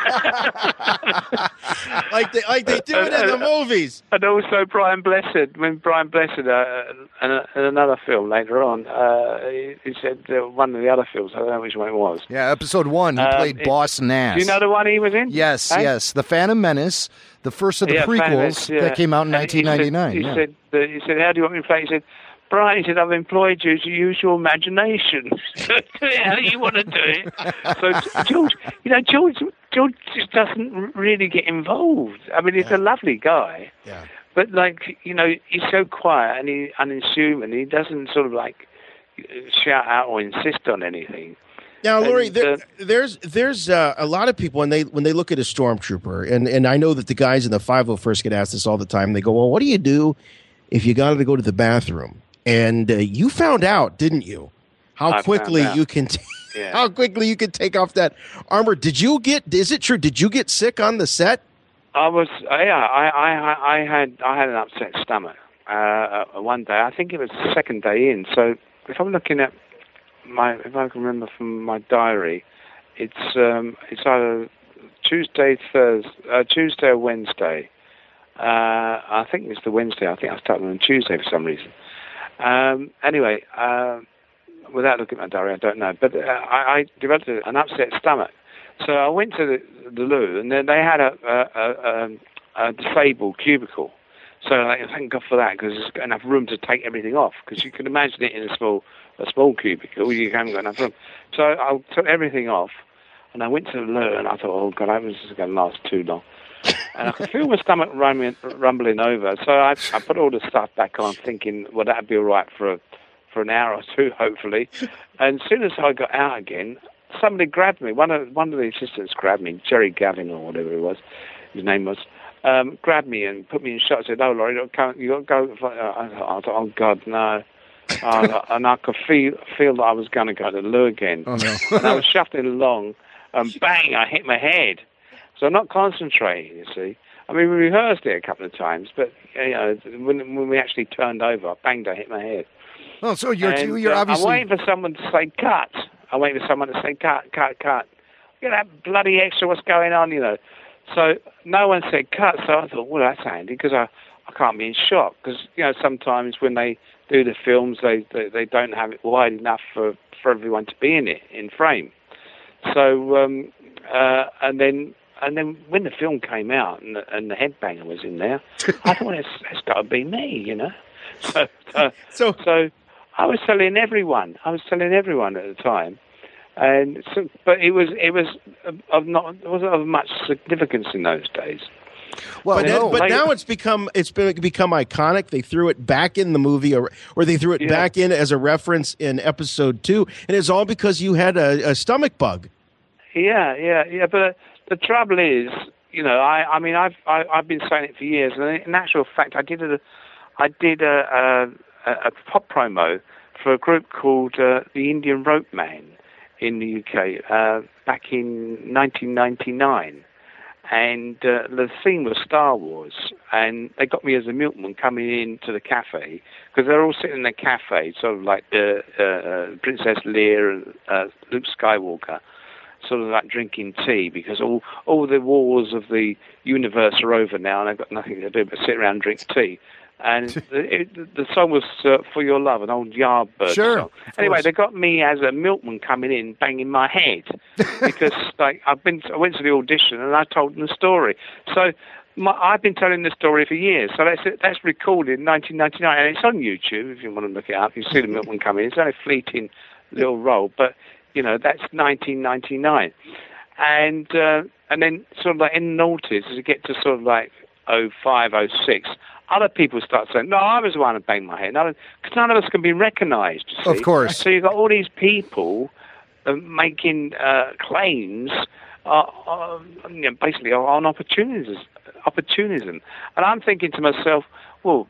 like they like they do it in the movies. And also Brian Blessed, when Brian Blessed, uh, in, in another film later on, uh, he, he said uh, one of the other films. I don't know which one it was. Yeah, episode one, he Um, played it- Boss Nass. Do you know the one he was in? Yes, Eh? yes. The Phantom Menace, the first of the Yeah, prequels yeah. that came out in And he said- 1999. He yeah. said, he said, "How do you want me to play?" He said, "Brian," he said, "I've employed you to use your imagination. How do you want to do it?" So George, you know, George, George just doesn't really get involved. I mean, he's a lovely guy. Yeah. But like, you know, he's so quiet and he unassuming. He doesn't sort of like shout out or insist on anything. Now, Laurie, And, there, uh, there's there's uh, a lot of people when they when they look at a stormtrooper, and and I know that the guys in the 501st get asked this all the time. They go, "Well, what do you do if you got to go to the bathroom?" And uh, you found out, didn't you, how I quickly you can t- Yeah. how quickly you could take off that armor. Did you get? Is it true? Did you get sick on the set? I was, uh, yeah, I, I, I had, I had an upset stomach uh, uh, one day. I think it was the second day in. So if I'm looking at my, if I can remember from my diary, it's, um, it's either Tuesday, Thursday, uh, Tuesday or Wednesday. Uh, I think it's the Wednesday. I think I started on Tuesday for some reason. Um, anyway, uh, without looking at my diary, I don't know. But uh, I, I developed an upset stomach. So I went to the, the loo, and then they had a, a, a, um, a disabled cubicle. So like, thank God for that, because there's got enough room to take everything off. Because you can imagine it in a small a small cubicle, you haven't got enough room. So I took everything off, and I went to the loo, and I thought, oh God, I was just going to last too long. And I could feel my stomach rumbling, rumbling over. So I, I put all the stuff back on, thinking, well, that'd be all right for a, for an hour or two, hopefully. And as soon as I got out again, somebody grabbed me. One of one of the assistants grabbed me, Jerry Gavin or whatever it was, his name was. Um, grabbed me and put me in shot. Said, "Oh, Laurie, you got to go." I thought, I thought, "Oh God, no!" uh, and I could feel feel that I was going to go to the loo again. Oh no! and I was shuffling along, and bang! I hit my head. So I'm not concentrating. You see, I mean, we rehearsed it a couple of times, but you know, when when we actually turned over, I banged! I hit my head. Oh, so you're And, you're uh, obviously I'm waiting for someone to say cut. I'm waiting for someone to say cut, cut, cut. Look at that bloody extra. What's going on? You know. So no one said cut. So I thought, well, that's handy because I I can't be in shock because you know sometimes when they do the films they, they they don't have it wide enough for for everyone to be in it in frame. So um, uh, and then. And then when the film came out and the, and the headbanger was in there, I thought it's, it's got to be me, you know. So, uh, so so I was telling everyone. I was telling everyone at the time, and so, but it was it was of- not it wasn't of much significance in those days. well, but, no, then- but now it's become it's been become iconic. They threw it back in the movie, or or they threw it Yeah. back in as a reference in episode two, and it's all because you had a, a stomach bug. Yeah, yeah, yeah. But the trouble is, you know, I I mean I've I, I've been saying it for years, and in actual fact, I did a I did a a, a pop promo for a group called uh, the Indian Ropeman in the UK uh, back in 1999. and uh, the theme was Star Wars, and they got me as a milkman coming into the cafe because they're all sitting in the cafe, sort of like uh, uh, Princess Leia and uh, Luke Skywalker, sort of like drinking tea because all all the wars of the universe are over now, and I've got nothing to do but sit around and drink tea. And the, it, the song was uh, "For Your Love," an old Yardbird Sure, song. Anyway, course. they got me as a milkman coming in, banging my head because like I've been, I went to the audition and I told them the story. So my, I've been telling the story for years. So that's that's recorded in 1999, and it's on YouTube if you want to look it up. You see the milkman coming. It's only a fleeting little role, but you know that's 1999, and uh, and then sort of like in the noughties as you get to sort of like 05, 06, other people start saying, "No, I was the one who banged my head," because none of us can be recognised. Of course. So you've got all these people uh, making uh, claims, uh, uh, you know, basically on opportunism, opportunism, and I'm thinking to myself, well,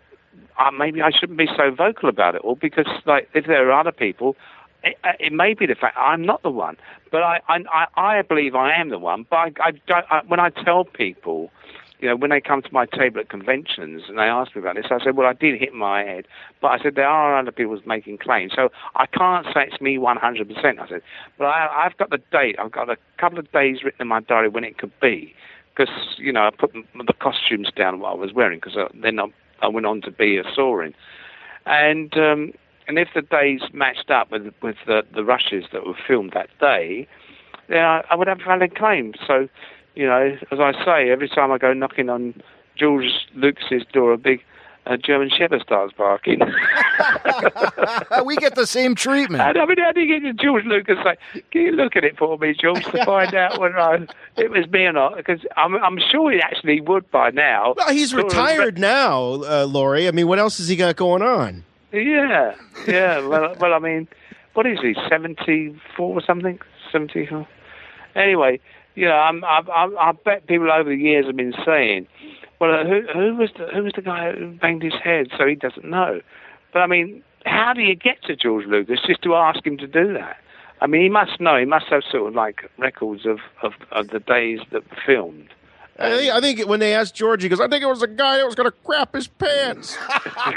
uh, maybe I shouldn't be so vocal about it all because, like, if there are other people. It, it may be the fact I'm not the one, but I I, I I believe I am the one. But I, I don't. I, when I tell people, you know, when they come to my table at conventions and they ask me about this, I said, well, I did hit my head, but I said there are other people making claims, so I can't say it's me 100%. I said, but I, I've got the date. I've got a couple of days written in my diary when it could be, because you know I put the costumes down what I was wearing, because then I, I went on to be a Saurin, and um, and if the days matched up with with the the rushes that were filmed that day, then I, I would have a valid claim. So you know, as I say, every time I go knocking on George Lucas's door, a big uh, German Shepherd starts barking. we get the same treatment. And I mean, how do you get George Lucas say, "Can you look at it for me, George, to find out whether I, it was me or not?" Because I'm, I'm sure he actually would by now. Well, he's Sort of- retired now, uh, Laurie. I mean, what else has he got going on? Yeah, yeah. Well, well, I mean, what is he? Seventy-four or something? Seventy-four. Anyway, you know, I'm, I, I, I bet people over the years have been saying, "Well, uh, who, who was the who was the guy who banged his head?" So he doesn't know. But I mean, how do you get to George Lucas just to ask him to do that? I mean, he must know. He must have sort of like records of of, of the days that filmed. I think, I think when they asked George, he goes, "I think it was a guy that was going to crap his pants." I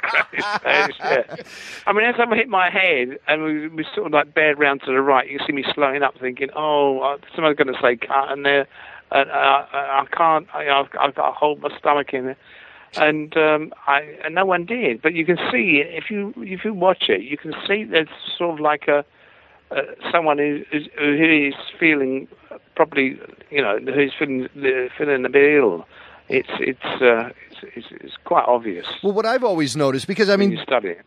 mean, as I hit my head and we, we sort of like bared round to the right, you see me slowing up, thinking, "Oh, uh, someone's going to say cut," and there, and uh, I, can't. I, I've, I've got to hold my stomach in there, and um, I and no one did. But you can see if you if you watch it, you can see there's sort of like a. Uh, someone who is, who is feeling probably, you know, who's feeling feeling a bit ill. It's it's uh, it's, it's, it's quite obvious. Well, what I've always noticed, because I mean,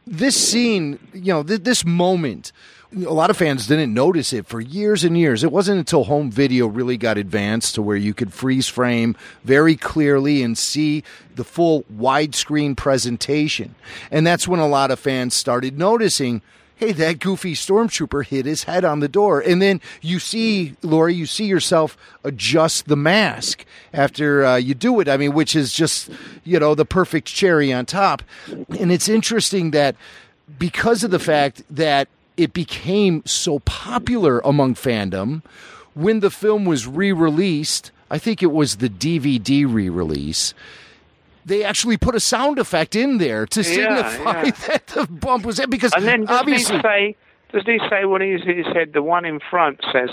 this scene, you know, th- this moment, a lot of fans didn't notice it for years and years. It wasn't until home video really got advanced to where you could freeze frame very clearly and see the full widescreen presentation. And that's when a lot of fans started noticing. Hey, that goofy stormtrooper hit his head on the door. And then you see, Laurie, you see yourself adjust the mask after uh, you do it. I mean, which is just, you know, the perfect cherry on top. And it's interesting that because of the fact that it became so popular among fandom when the film was re-released i think it was the dvd re-release they actually put a sound effect in there to signify yeah. that the bump was it because And then doesn't obviously he say, doesn't he say when he's he said the one in front says,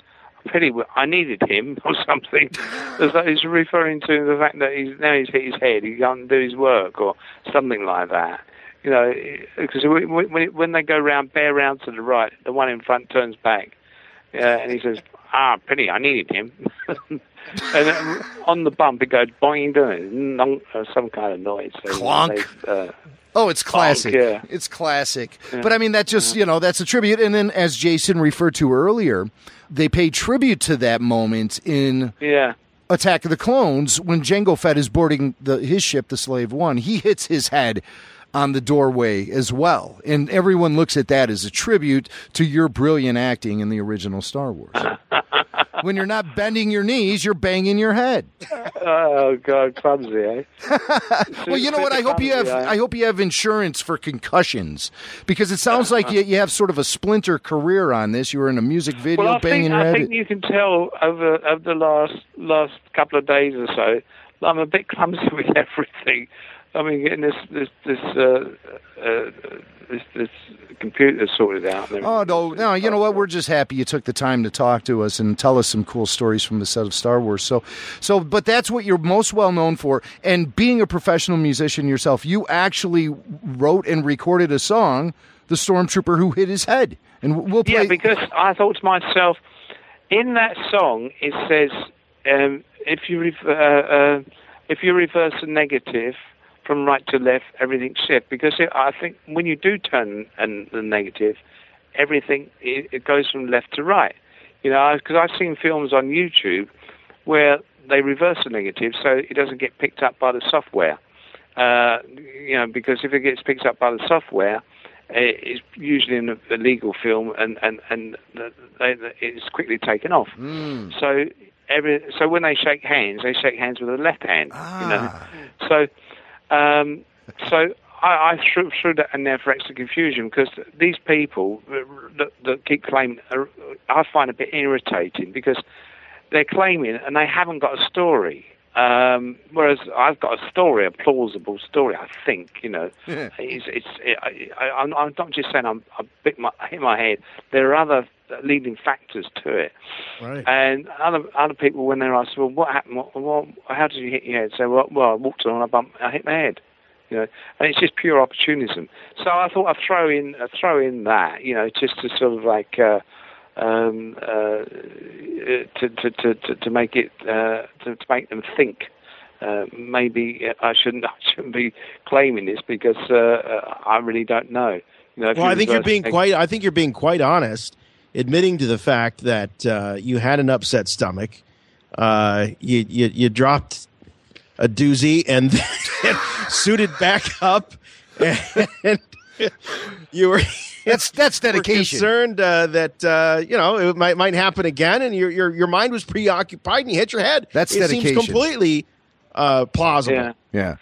"Pity I needed him" or something? As though he's referring to the fact that he's now he's hit his head, he can't do his work or something like that. You know, because when when- when they go round, bear round to the right, the one in front turns back, uh, and he says, "Ah, pity I needed him." and on the bump, it goes boing, doing uh, some kind of noise. So Clonk. they, Uh, Oh, it's classic. yeah. It's classic. Yeah. But I mean, that just, you know, that's a tribute. And then, as Jason referred to earlier, they pay tribute to that moment in yeah. Attack of the Clones when Jango Fett is boarding the, his ship, the Slave One. He hits his head on the doorway as well. And everyone looks at that as a tribute to your brilliant acting in the original Star Wars. when you're not bending your knees, you're banging your head. Oh God, clumsy, eh? Well, you know what? I hope you have. I hope you have insurance for concussions because it sounds like you, you have sort of a splinter career on this. You were in a music video, well, I banging think, your I head. think you can tell over over the last last couple of days or so. I'm a bit clumsy with everything. I mean, getting this this this uh, uh, this, this computer sorted out. Oh no, no! You know what? We're just happy you took the time to talk to us and tell us some cool stories from the set of Star Wars. So, so, but that's what you're most well known for. And being a professional musician yourself, you actually wrote and recorded a song, "The Stormtrooper Who Hit His Head," and we'll play. Yeah, because I thought to myself, in that song it says um, if you uh, uh, if you reverse a negative from right to left, everything shifts. Because it, I think when you do turn an, the negative, everything it, it goes from left to right. You know, because I've seen films on YouTube where they reverse the negative so it doesn't get picked up by the software. Uh, you know, because if it gets picked up by the software, it- it's usually in a legal film, and and and it's quickly taken off. So every so when they shake hands, they shake hands with the left hand. You know, so um, so I, I threw, threw that in there for extra confusion because these people that, that keep claiming, are, I find a bit irritating because they're claiming and they haven't got a story. Um, whereas I've got a story, a plausible story. I think you know, it's, it's it, I, I'm not just saying I'm I bit my, hit my head. There are other leading factors to it. Right. And other other people, when they're asked, well, what happened? What, what, how did you hit your head? Say, well, well, I walked along, I bumped, I hit my head. You know, and it's just pure opportunism. So I thought I'd throw in, I'd throw in that, you know, just to sort of like. Uh, um, uh, to, to, to, to, make it uh, to, to make them think. Uh, maybe I shouldn't I shouldn't be claiming this because uh, uh, I really don't know. You know Well, I think you're being quite. I think you're being quite honest, admitting to the fact that uh, you had an upset stomach. Uh, you, you you dropped a doozy and then suited back up, and you were. That's that's were dedication. concerned uh, that uh, you know it might might happen again, and your your your mind was preoccupied, and you hit your head. That's it dedication. seems completely uh, plausible. Yeah. Yeah.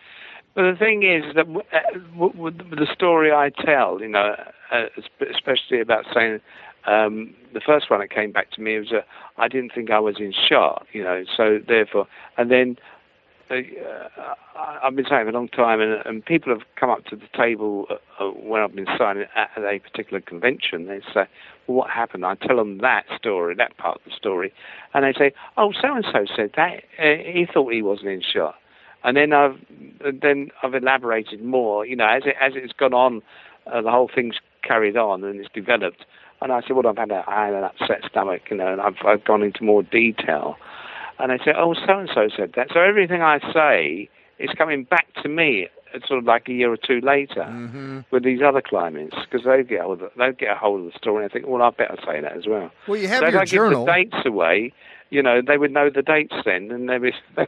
But the thing is that w- uh, w- w- the story I tell, you know, uh, especially about saying um, the first one that came back to me was uh, I didn't think I was in shot, you know, so therefore, and then uh, I've been saying for a long time, and, and people have come up to the table uh, uh, when I've been signing at a particular convention. They say, "Well, what happened?" I tell them that story, that part of the story, and they say, "Oh, so and so said that. Uh, he thought he wasn't in shot." And then I've then I've elaborated more. You know, as it as it's gone on, uh, the whole thing's carried on and it's developed. And I said, "Well, I've had a, I had an upset stomach," you know, and I've I've gone into more detail. And they said, "Oh, so and so said that." So everything I say is coming back to me, uh, sort of like a year or two later, Mm-hmm. with these other clients, because they get hold of, they get a hold of the story. and I think, well, I better say that as well. Well, you have so if your I journal. give the dates away, you know, they would know the dates then, and they would,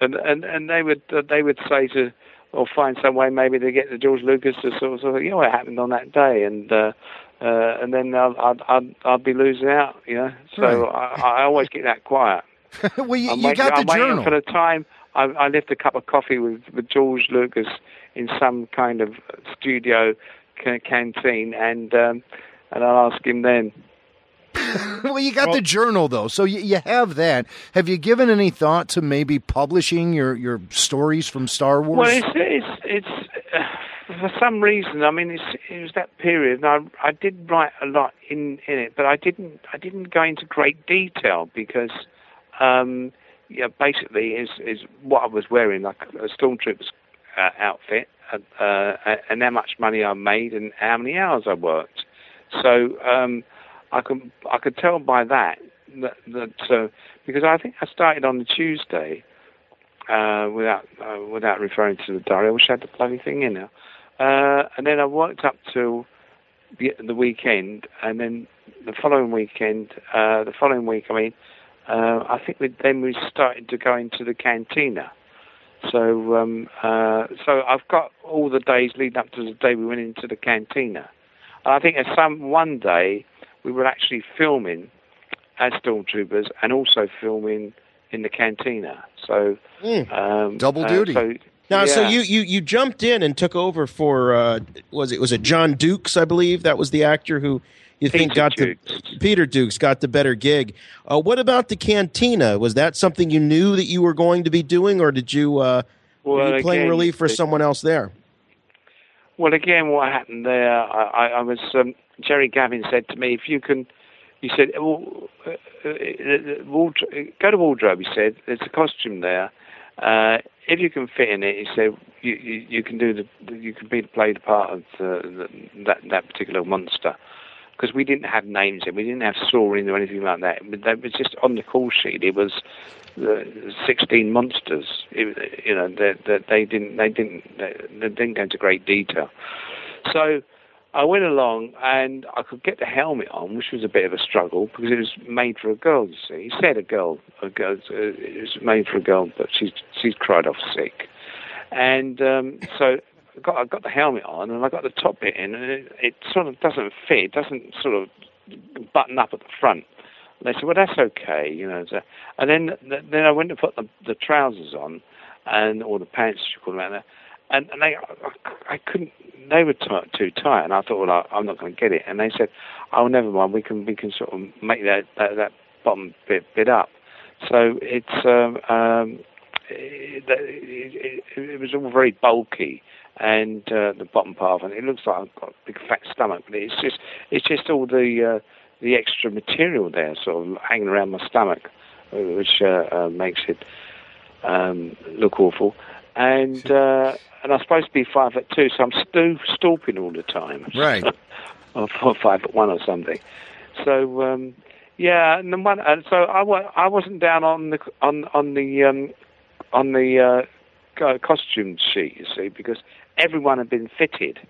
and and and they would uh, they would say to, or find some way maybe to get to George Lucas to sort of, sort of you know, what happened on that day, and. uh uh, and then I'll, I'll, I'll, I'll be losing out, you know. So I, I always keep that quiet. well, you, I'm you waiting, got the I'm waiting journal. for the time. I, I left a cup of coffee with, with George Lucas in some kind of studio ca- canteen, and um, and I'll ask him then. well, you got the journal though, so you, you have that. Have you given any thought to maybe publishing your, your stories from Star Wars? Well, it's it's it's for some reason. I mean, it was that period, and I I did write a lot in in it, but I didn't I didn't go into great detail because. Um, yeah, basically, is is what I was wearing, like a stormtrooper's uh, outfit, uh, uh, and how much money I made and how many hours I worked. So um, I could I could tell by that that, that uh, because I think I started on the Tuesday uh, without uh, without referring to the diary. I wish I had the bloody thing in now. Uh, and then I worked up to the, the weekend, and then the following weekend, uh, the following week, I mean, uh, I think we, then we started to go into the cantina. So, um, uh, so I've got all the days leading up to the day we went into the cantina. And I think at some one day we were actually filming as stormtroopers and also filming in the cantina. So um, Double uh, duty. so, Now, so you, you you jumped in and took over for uh, was it was it John Dukes? I believe that was the actor who you think Peter got the Peter Dukes got the better gig. Uh, what about the cantina? Was that something you knew that you were going to be doing, or did you uh, Well, you playing again, relief for someone else there? Well, again, what happened there? I, I, I was um, Jerry Gavin said to me, if you can, he said, well, uh, uh, uh, go to wardrobe. He said, there's a costume there. Uh, if you can fit in it, he said, you, you, you can do the, you can be play the part of the, the, that that particular monster. Because we didn't have names in, we didn't have Saurin or anything like that. That was just on the call sheet. It was the 16 monsters. It, you know, that they, they didn't, they didn't, they, they didn't go into great detail. So I went along and I could get the helmet on, which was a bit of a struggle because it was made for a girl. You see, he said a girl, a girl. uh, It was made for a girl, but she's she's cried off sick, and um, so. I got, I got the helmet on and I got the top bit in, and it, it sort of doesn't fit. It doesn't sort of button up at the front. And they said, "Well, that's okay," you know. So, and then then I went to put the, the trousers on, and or the pants, you call them, out and and they I, I couldn't. They were t- too tight, and I thought, well, I, I'm not going to get it. And they said, "Oh, never mind. We can we can sort of make that that, that bottom bit bit up." So it's um, um, it, it, it, it was all very bulky and uh, the bottom part, and it looks like I've got a big fat stomach, but it's just it's just all the uh, the extra material there, sort of hanging around my stomach, which uh, uh, makes it um, look awful. And uh, and I'm supposed to be five foot two, so I'm sto- stooping all the time. Right. or five foot one or something. So um, yeah, and one, and so I, wa- I wasn't down on the on on the um, on the uh, costume sheet, you see, because everyone had been fitted,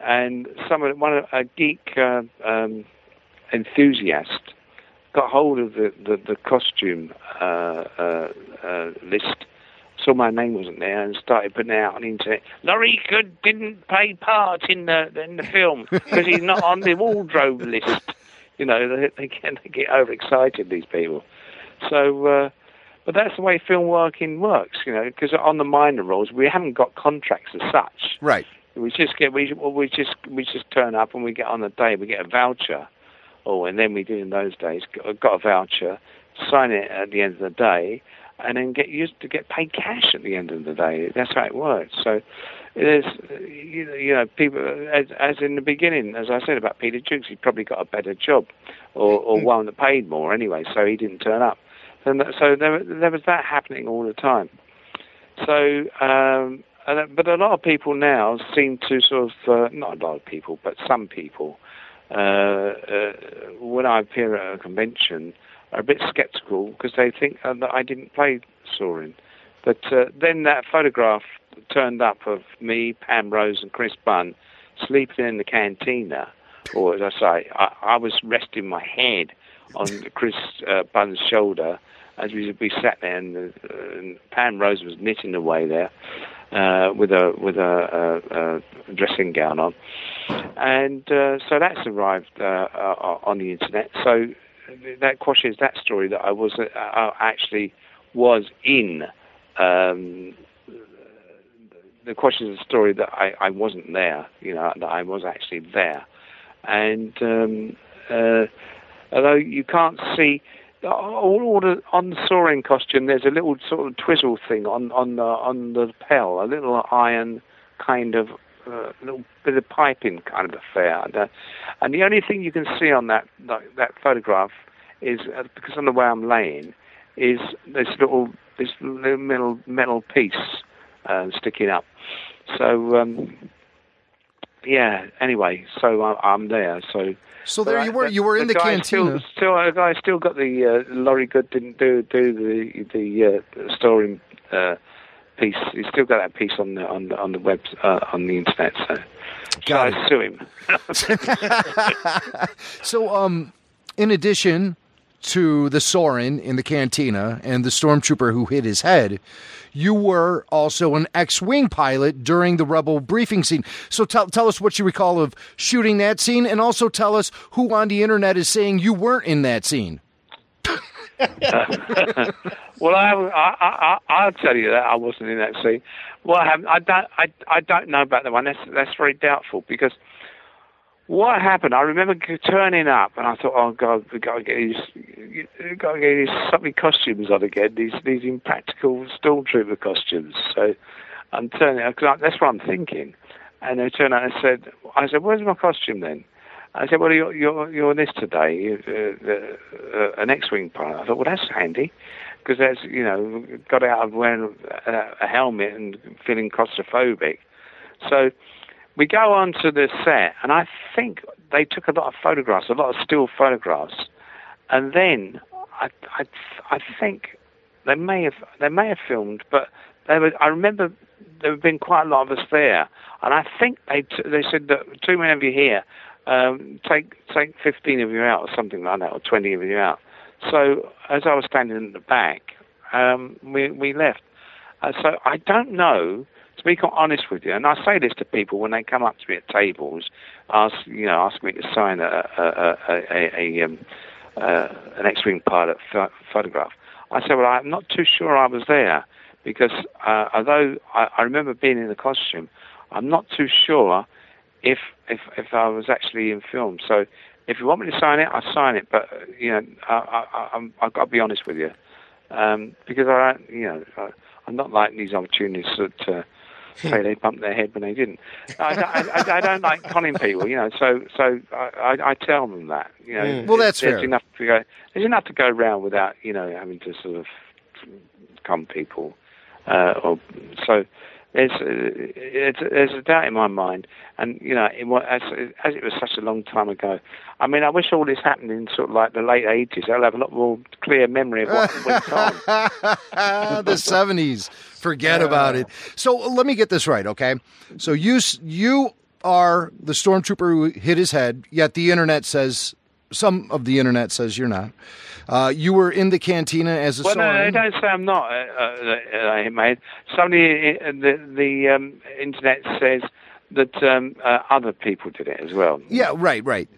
and some of one a geek uh, um, enthusiast got hold of the the, the costume uh, uh, uh, list. Saw my name wasn't there and started putting it out on the internet. Laurie Goode didn't play part in the in the film because he's not on the wardrobe list. You know they, they get they get overexcited these people. So, uh, but that's the way film working works. You know, because on the minor roles we haven't got contracts as such. Right. We just get we well, we just we just turn up and we get on the day we get a voucher. Oh, and then we do in those days got a voucher, sign it at the end of the day, and then get used to get paid cash at the end of the day. That's how it works. So there's you know, people as, as in the beginning, as I said about Peter Jukes, he probably got a better job, or, or one that paid more anyway, so he didn't turn up. And that, so there there was that happening all the time. So. Um, and, but a lot of people now seem to sort of, uh, not a lot of people, but some people, uh, uh, when I appear at a convention, are a bit sceptical because they think uh, that I didn't play Saurin. But uh, then that photograph turned up of me, Pam Rose, and Chris Bunn sleeping in the cantina, or as I say, I, I was resting my head on Chris uh, Bunn's shoulder as we, we sat there, and, uh, and Pam Rose was knitting away there uh, with a with a, a, a dressing gown on, and uh, so that's arrived uh, uh, on the internet. So that quashes that story that I was uh, uh, actually was in. Um, the question is the story that I, I wasn't there, you know, that I was actually there. And um, uh, although you can't see, all, all the, on the Saurin costume, there's a little sort of twizzle thing on, on, the, on the lapel, a little iron kind of uh, little bit of piping kind of affair. And, uh, and the only thing you can see on that that, that photograph is uh, because on the way I'm laying, is this little this little metal metal piece uh, sticking up. So um, yeah. Anyway, so I, I'm there. So. So there you were. You were in the, guy cantina. Still, still, the guy still got the uh, Laurie Goode didn't do do the the uh, story uh, piece. He's still got that piece on the on the on the web uh, on the internet. So, Got so I sue him. so, um, in addition to the Saurin in the cantina and the stormtrooper who hit his head, you were also an X-wing pilot during the Rebel briefing scene. So tell tell us what you recall of shooting that scene, and also tell us who on the internet is saying you weren't in that scene. well, I, I, I, I'll tell you that I wasn't in that scene. What happened? I don't, I, I don't know about that one. That's that's very doubtful because what happened? I remember turning up and I thought, oh God, we got to get these, got to get these something costumes on again. These these impractical stormtrooper costumes. So I'm turning up because that's what I'm thinking. And they turned out and said, I said, where's my costume then? I said, well, you're you're, you're this today, you, uh, uh, an X-wing pilot. I thought, well, that's handy because that's you know got out of wearing a, a helmet and feeling claustrophobic. So we go on to the set, and I think they took a lot of photographs, a lot of still photographs, and then I I, I think they may have they may have filmed, but they were. I remember there have been quite a lot of us there, and I think they t- they said that too many of you here. Um, take take fifteen of you out or something like that, or twenty of you out. So as I was standing in the back, um, we we left. Uh, so I don't know. To be quite honest with you, and I say this to people when they come up to me at tables, ask you know ask me to sign a a a, a, a um, uh, an X-wing pilot ph- photograph. I said, well, I'm not too sure I was there because uh, although I, I remember being in the costume, I'm not too sure if if if I was actually in film. So if you want me to sign it, I'll sign it. But you know, I, I, I'm, I've got to be honest with you. um, because I, don't- you know, I, I'm not like these opportunists that uh, say they bumped their head when they didn't. I, I, I, I don't like conning people, you know. So, so I, I, I tell them that, you know. Mm. Well, that's there's fair. enough to go. There's enough to go around without, you know, having to sort of con people. Uh, or so there's uh, there's a doubt in my mind, and you know, it, as as it was such a long time ago. I mean, I wish all this happened in sort of like the late eighties. I'll have a lot more clear memory of what went on. the 70s. Forget about it. So let me get this right, okay? So you you are the stormtrooper who hit his head, yet the internet says some of the internet says you're not. Uh, you were in the cantina as a Well, no. I say I'm not. Uh, uh, uh. Somebody, uh, the the um, internet says that um, uh, other people did it as well. Yeah, right, right.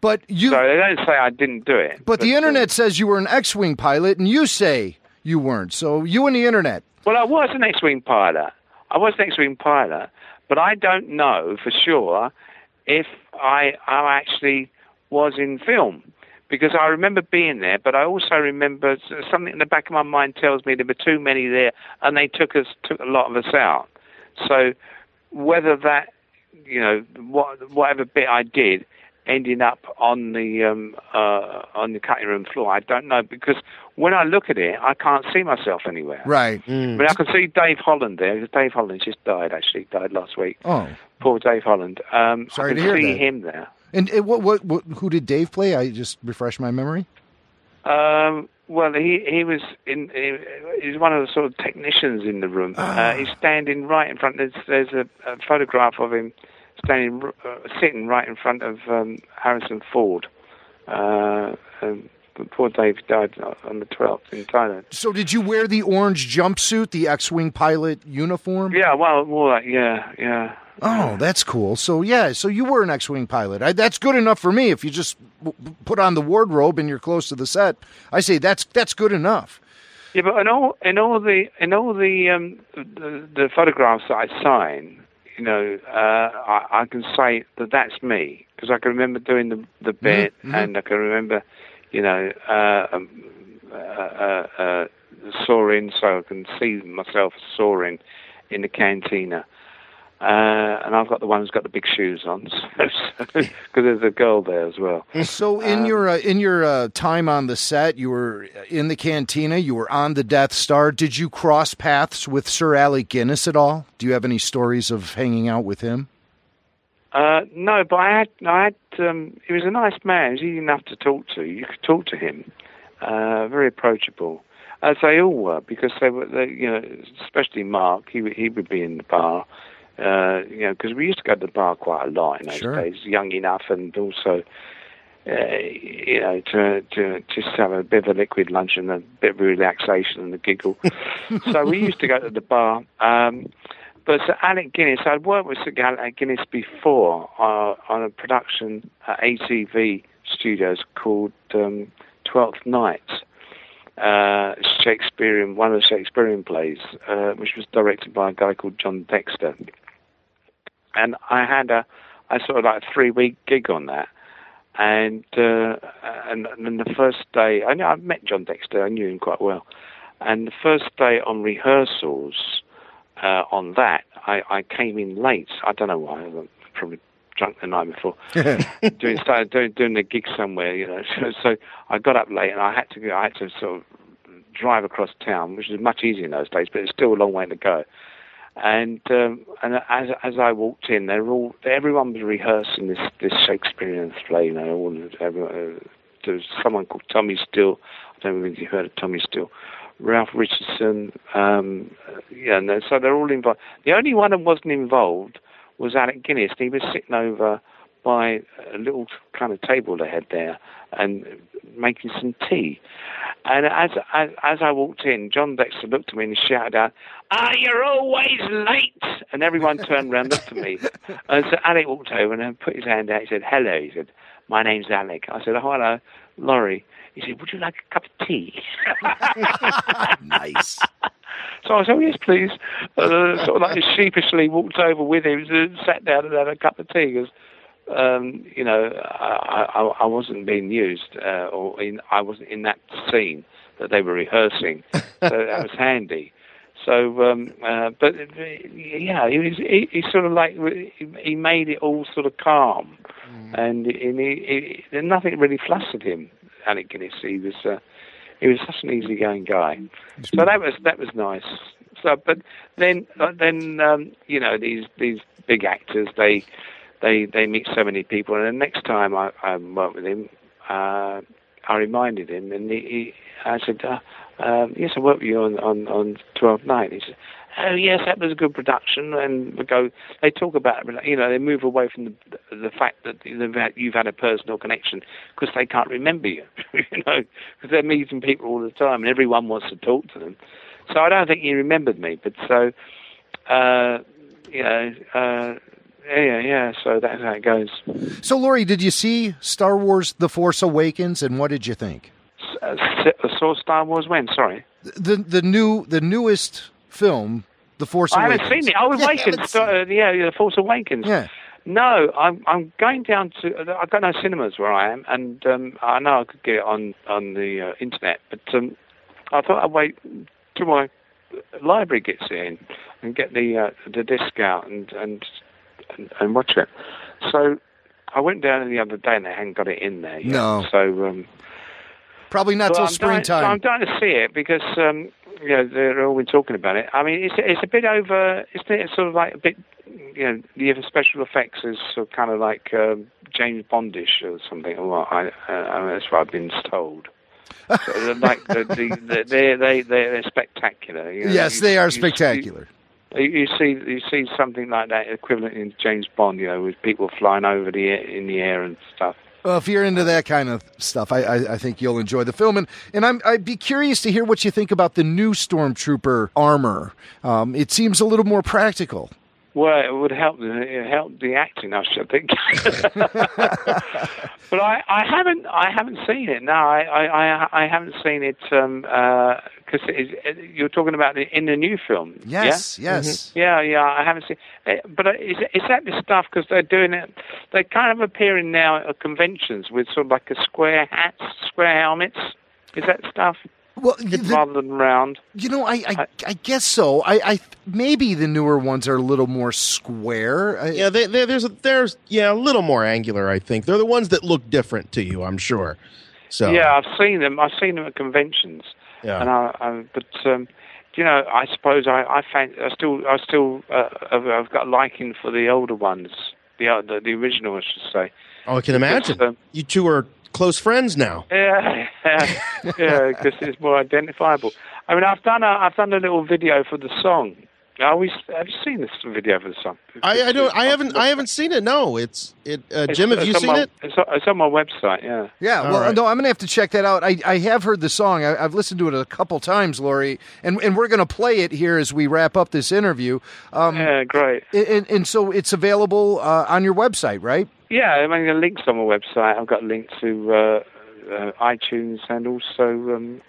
But you. So they don't say I didn't do it. But the internet says you were an X-wing pilot, and you say you weren't. So you and the internet. Well, I was an X-wing pilot. I was an X-wing pilot, but I don't know for sure if I, I actually was in film because I remember being there, but I also remember something in the back of my mind tells me there were too many there, and they took us took a lot of us out. So whether that you know what whatever bit I did ending up on the um, uh, on the cutting room floor, I don't know because when I look at it, I can't see myself anywhere. Right. I mean, I can see Dave Holland there. Dave Holland just died, actually. Died last week. Oh. Poor Dave Holland. Um, Sorry I can to hear see that. him there. And what, what, what, who did Dave play? I just refresh my memory. Um, well, he he was in. He, he's one of the sort of technicians in the room. Ah. Uh, he's standing right in front. There's there's a, a photograph of him standing uh, sitting right in front of um, Harrison Ford. Uh, um, but poor Dave died on the 12th in Thailand. So did you wear the orange jumpsuit, the X-wing pilot uniform? Yeah, well, more like yeah, yeah. Oh, that's cool. So yeah, so you were an X-wing pilot. I, that's good enough for me. If you just w- put on the wardrobe and you're close to the set, I say that's that's good enough. Yeah, but in all in all the in all the um, the, the photographs that I sign, you know, uh, I, I can say that that's me because I can remember doing the the bit, mhm. and I can remember, you know, uh, um, uh, uh, uh, Saurin, so I can see myself Saurin in the cantina. Uh, and I've got the one who's got the big shoes on, because there's a girl there as well. So in your uh, in your uh, time on the set, you were in the cantina. You were on the Death Star. Did you cross paths with Sir Alec Guinness at all? Do you have any stories of hanging out with him? Uh, no, but I had, I had, um, he was a nice man. He was easy enough to talk to. You could talk to him. Uh, very approachable, as they all were, because they were, they, you know, especially Mark. He he would be in the bar, uh, you know, because we used to go to the bar quite a lot in those Sure. days. Young enough, and also, uh, you know, to to just have a bit of a liquid lunch and a bit of relaxation and a giggle. so we used to go to the bar. Um, but Sir Alec Guinness, I'd worked with Sir Alec Guinness before uh, on a production at ATV Studios called um, Twelfth Night, uh, Shakespearean, one of the Shakespearean plays, uh, which was directed by a guy called John Dexter. And I had a, I sort of like a three week gig on that. And uh, and, and the first day, I know I met John Dexter, I knew him quite well. And the first day on rehearsals, uh, on that, I, I came in late. I don't know why. I probably drunk the night before. doing started doing doing a gig somewhere, you know. So, so I got up late and I had to go, I had to sort of drive across town, which was much easier in those days, but it's still a long way to go. And um, and as as I walked in, they were all everyone was rehearsing this this Shakespearean play. You know, all everyone, uh, there was someone called Tommy Steele. I don't know if you heard of Tommy Steele. Ralph Richardson. Um, yeah, then- so they're all involved. The only one that wasn't involved was Alec Guinness. He was sitting over by a little kind of table they had there and making some tea. And as, as as I walked in, John Dexter looked at me and shouted out, "Ah, you're always late!" And everyone turned around, and looked at me. And so Alec walked over and put his hand out. He said, "Hello." He said, "My name's Alec." I said, "Oh, hello, Laurie." He said, "Would you like a cup of tea?" nice. So I said, oh, yes, please. Uh, sort of like sheepishly walked over with him, and sat down and had a cup of tea because, um, you know, I, I, I wasn't being used uh, or in, I wasn't in that scene that they were rehearsing, so that was handy. So, um, uh, but uh, yeah, he was he, he sort of like he, made it all sort of calm, and, and he, he, nothing really flustered him. Alec Guinness, he was uh, he was such an easygoing guy. So that was that was nice. So, but then then um, you know these these big actors they they they meet so many people, and the next time I, I worked with him, uh, I reminded him, and he, he I said, uh, um, "Yes, I worked with you on on on Twelfth Night." He said, "Oh yes, that was a good production." And we go, they talk about you know they move away from the the fact that you've had a personal connection because they can't remember you, you know, because they're meeting people all the time, and everyone wants to talk to them. So I don't think he remembered me, but so. Uh, you know, uh, yeah, yeah. So that's how it goes. So, Laurie, did you see Star Wars: The Force Awakens, and what did you think? Uh, saw Star Wars when? Sorry. The the new the newest film, The Force I haven't seen it. Oh, Awakens. Yeah, uh, yeah, yeah, The Force Awakens. Yeah. No, I'm I'm going down to. I've got no cinemas where I am, and um, I know I could get it on on the uh, internet, but um, I thought I'd wait till my library gets in and get the uh, the disc out and and and, and watch it. So I went down the other day and they hadn't got it in there. Yet. No. So um, probably not till I'm springtime. I'm dying to see it because um, you know they're all been talking about it. I mean, it's it's a bit over. Isn't it It's sort of like a bit? You know, the special effects is sort of kind of like um, James Bondish or something. What? I, uh, I mean, that's what I've been told. so they're like the, the, the, they they they're spectacular. You know? yes, You- they are spectacular. You, you see, you see something like that equivalent in James Bond, you know, with people flying over the in the air and stuff. Well, if you're into that kind of stuff, I, I, I think you'll enjoy the film. And, and I'm, I'd be curious to hear what you think about the new Stormtrooper armor. Um, it seems a little more practical. Well, it would help the help the acting, I should think. but I, I haven't I haven't seen it. No, I I, I, haven't seen it um, uh, because it, you're talking about it in the new film. Yes, yeah? yes. Mhm. Yeah, yeah. I haven't seen. It. But is is that the stuff? Because they're doing it. They're kind of appearing now at conventions with sort of like a square hats, square helmets. Is that stuff? Well, rather than round. You know, I, I, I guess so. I, I maybe the newer ones are a little more square. I, Yeah, they, they, there's a, there's yeah a little more angular. I think they're the ones that look different to you. I'm sure. So Yeah, I've seen them. I've seen them at conventions. Yeah. And I, I but um, you know, I suppose I, I fan, I still, I still, uh, I've, I've got a liking for the older ones, the uh, the, the original, I should say. Oh, I can imagine. Because, um, you two are close friends now. Yeah, yeah, yeah, because it's more identifiable. I mean, I've done a, I've done a little video for the song. I always have you seen this video for the song? I, I don't. I haven't. I haven't seen it. No, it's it. Uh, It's- Jim, have you seen my- it? It's on, it's on my website. Yeah. Yeah, All well, right. no, I'm going to have to check that out. I, I have heard the song. I, I've listened to it a couple times, Laurie, and, and we're going to play it here as we wrap up this interview. Um, Yeah, great. And, and so it's available uh, on your website, right? Yeah, I mean, the links on my website. I've got a link to uh, uh, iTunes and also um,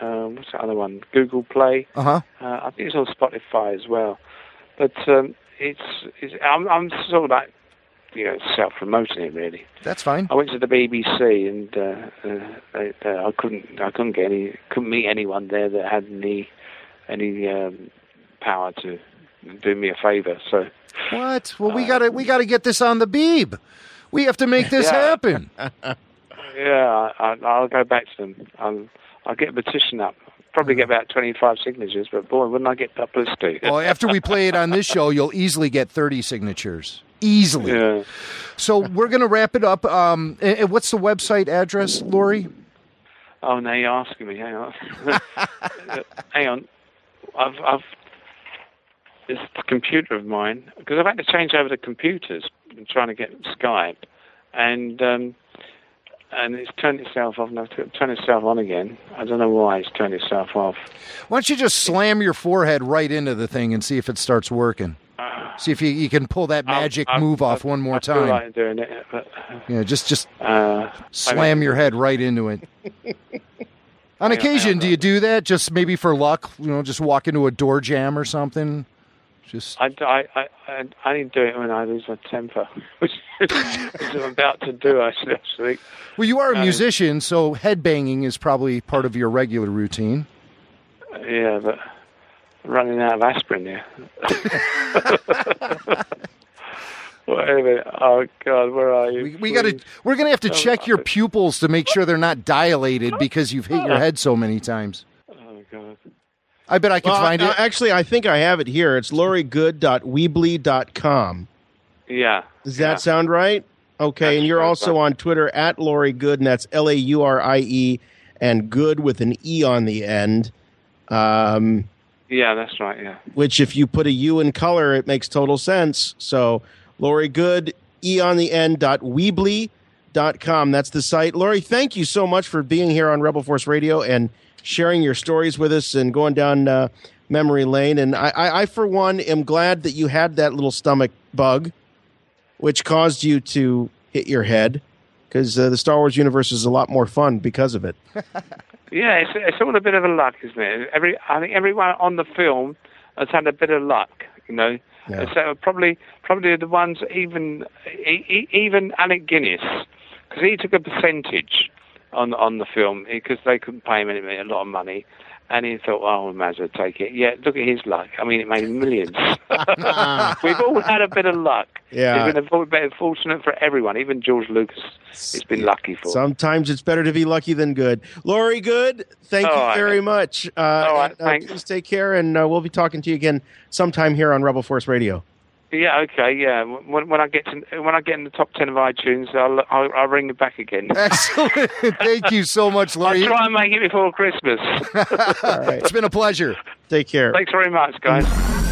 uh, what's that other one? Google Play. Uh-huh. Uh, I think it's on Spotify as well. But um, it's, it's I'm, I'm sort of like you know self promoting it really. That's fine. I went to the BBC and uh, uh, uh, I couldn't I couldn't get any couldn't meet anyone there that had any any um, power to do me a favour. So What? Well, we got to we got to get this on the Beeb. We have to make this Yeah. happen. Yeah, I, I'll go back to them. I'll, I'll get a petition up. Probably get about 25 signatures, but boy, wouldn't I get publicity. well, after we play it on this show, you'll easily get 30 signatures. Easily. Yeah. So we're going to wrap it up. Um, and- what's the website address, Laurie? Oh, now you're asking me. Hang on. Hang on. I've, I've, this computer of mine, because I've had to change over to computers and trying to get Skype, and um, and it's turned itself off, to turn itself on again. I don't know why it's turned itself off. Why don't you just slam your forehead right into the thing and see if it starts working? See if you, you can pull that magic I've- move off I've- one more I time. like doing it, but Yeah, just just uh, slam your head right into it. On occasion, do you do that? Just maybe for luck, you know, just walk into a door jam or something. Just I, I, I, I, I didn't do it when I lose my temper, which, which I'm about to do. Actually, actually. well, you are a Um, musician, so headbanging is probably part of your regular routine. Yeah, but I'm running out of aspirin here. Wait a minute. Oh God, where are you? We got to. We're gonna have to Oh, check your pupils to make sure they're not dilated because you've hit your head so many times. Oh God. I bet I can Well, find uh, it. Actually, I think I have it here. It's lauriegoode.weebly.com. Yeah. Does that sound right? Okay, and you're also on Twitter at Laurie Goode, and that's L A U R I E, and good with an E on the end. Um, Yeah, that's right. Yeah. which, if you put a U in color, it makes total sense. So, Laurie Good, E on the end, dot Weebly dot com. That's the site. Laurie, thank you so much for being here on Rebel Force Radio and sharing your stories with us and going down uh, memory lane. And I, I, I, for one, am glad that you had that little stomach bug, which caused you to hit your head, because uh, the Star Wars universe is a lot more fun because of it. Yeah, it's, it's all a bit of a luck, isn't it? Every I think everyone on the film has had a bit of luck, you know. Yeah. So probably probably the ones even even Alec Guinness because he took a percentage on on the film because they couldn't pay him a lot of money. And he thought, oh, I might as well take it. Yeah, look at his luck. I mean, it made millions. We've all had a bit of luck. Yeah. It's been a bit fortunate for everyone. Even George Lucas, it's been lucky for. Sometimes it's better to be lucky than good. Laurie Goode, thank All you right. very much. Uh, All right, and, uh, thanks. please take care, and uh, we'll be talking to you again sometime here on Rebel Force Radio. Yeah, okay, yeah. When, when I get to when I get in the top ten of iTunes, I'll I'll, I'll ring you back again. Excellent. Thank you so much, I'll try and make it before Christmas. It's been a pleasure. Take care. Thanks very much, guys.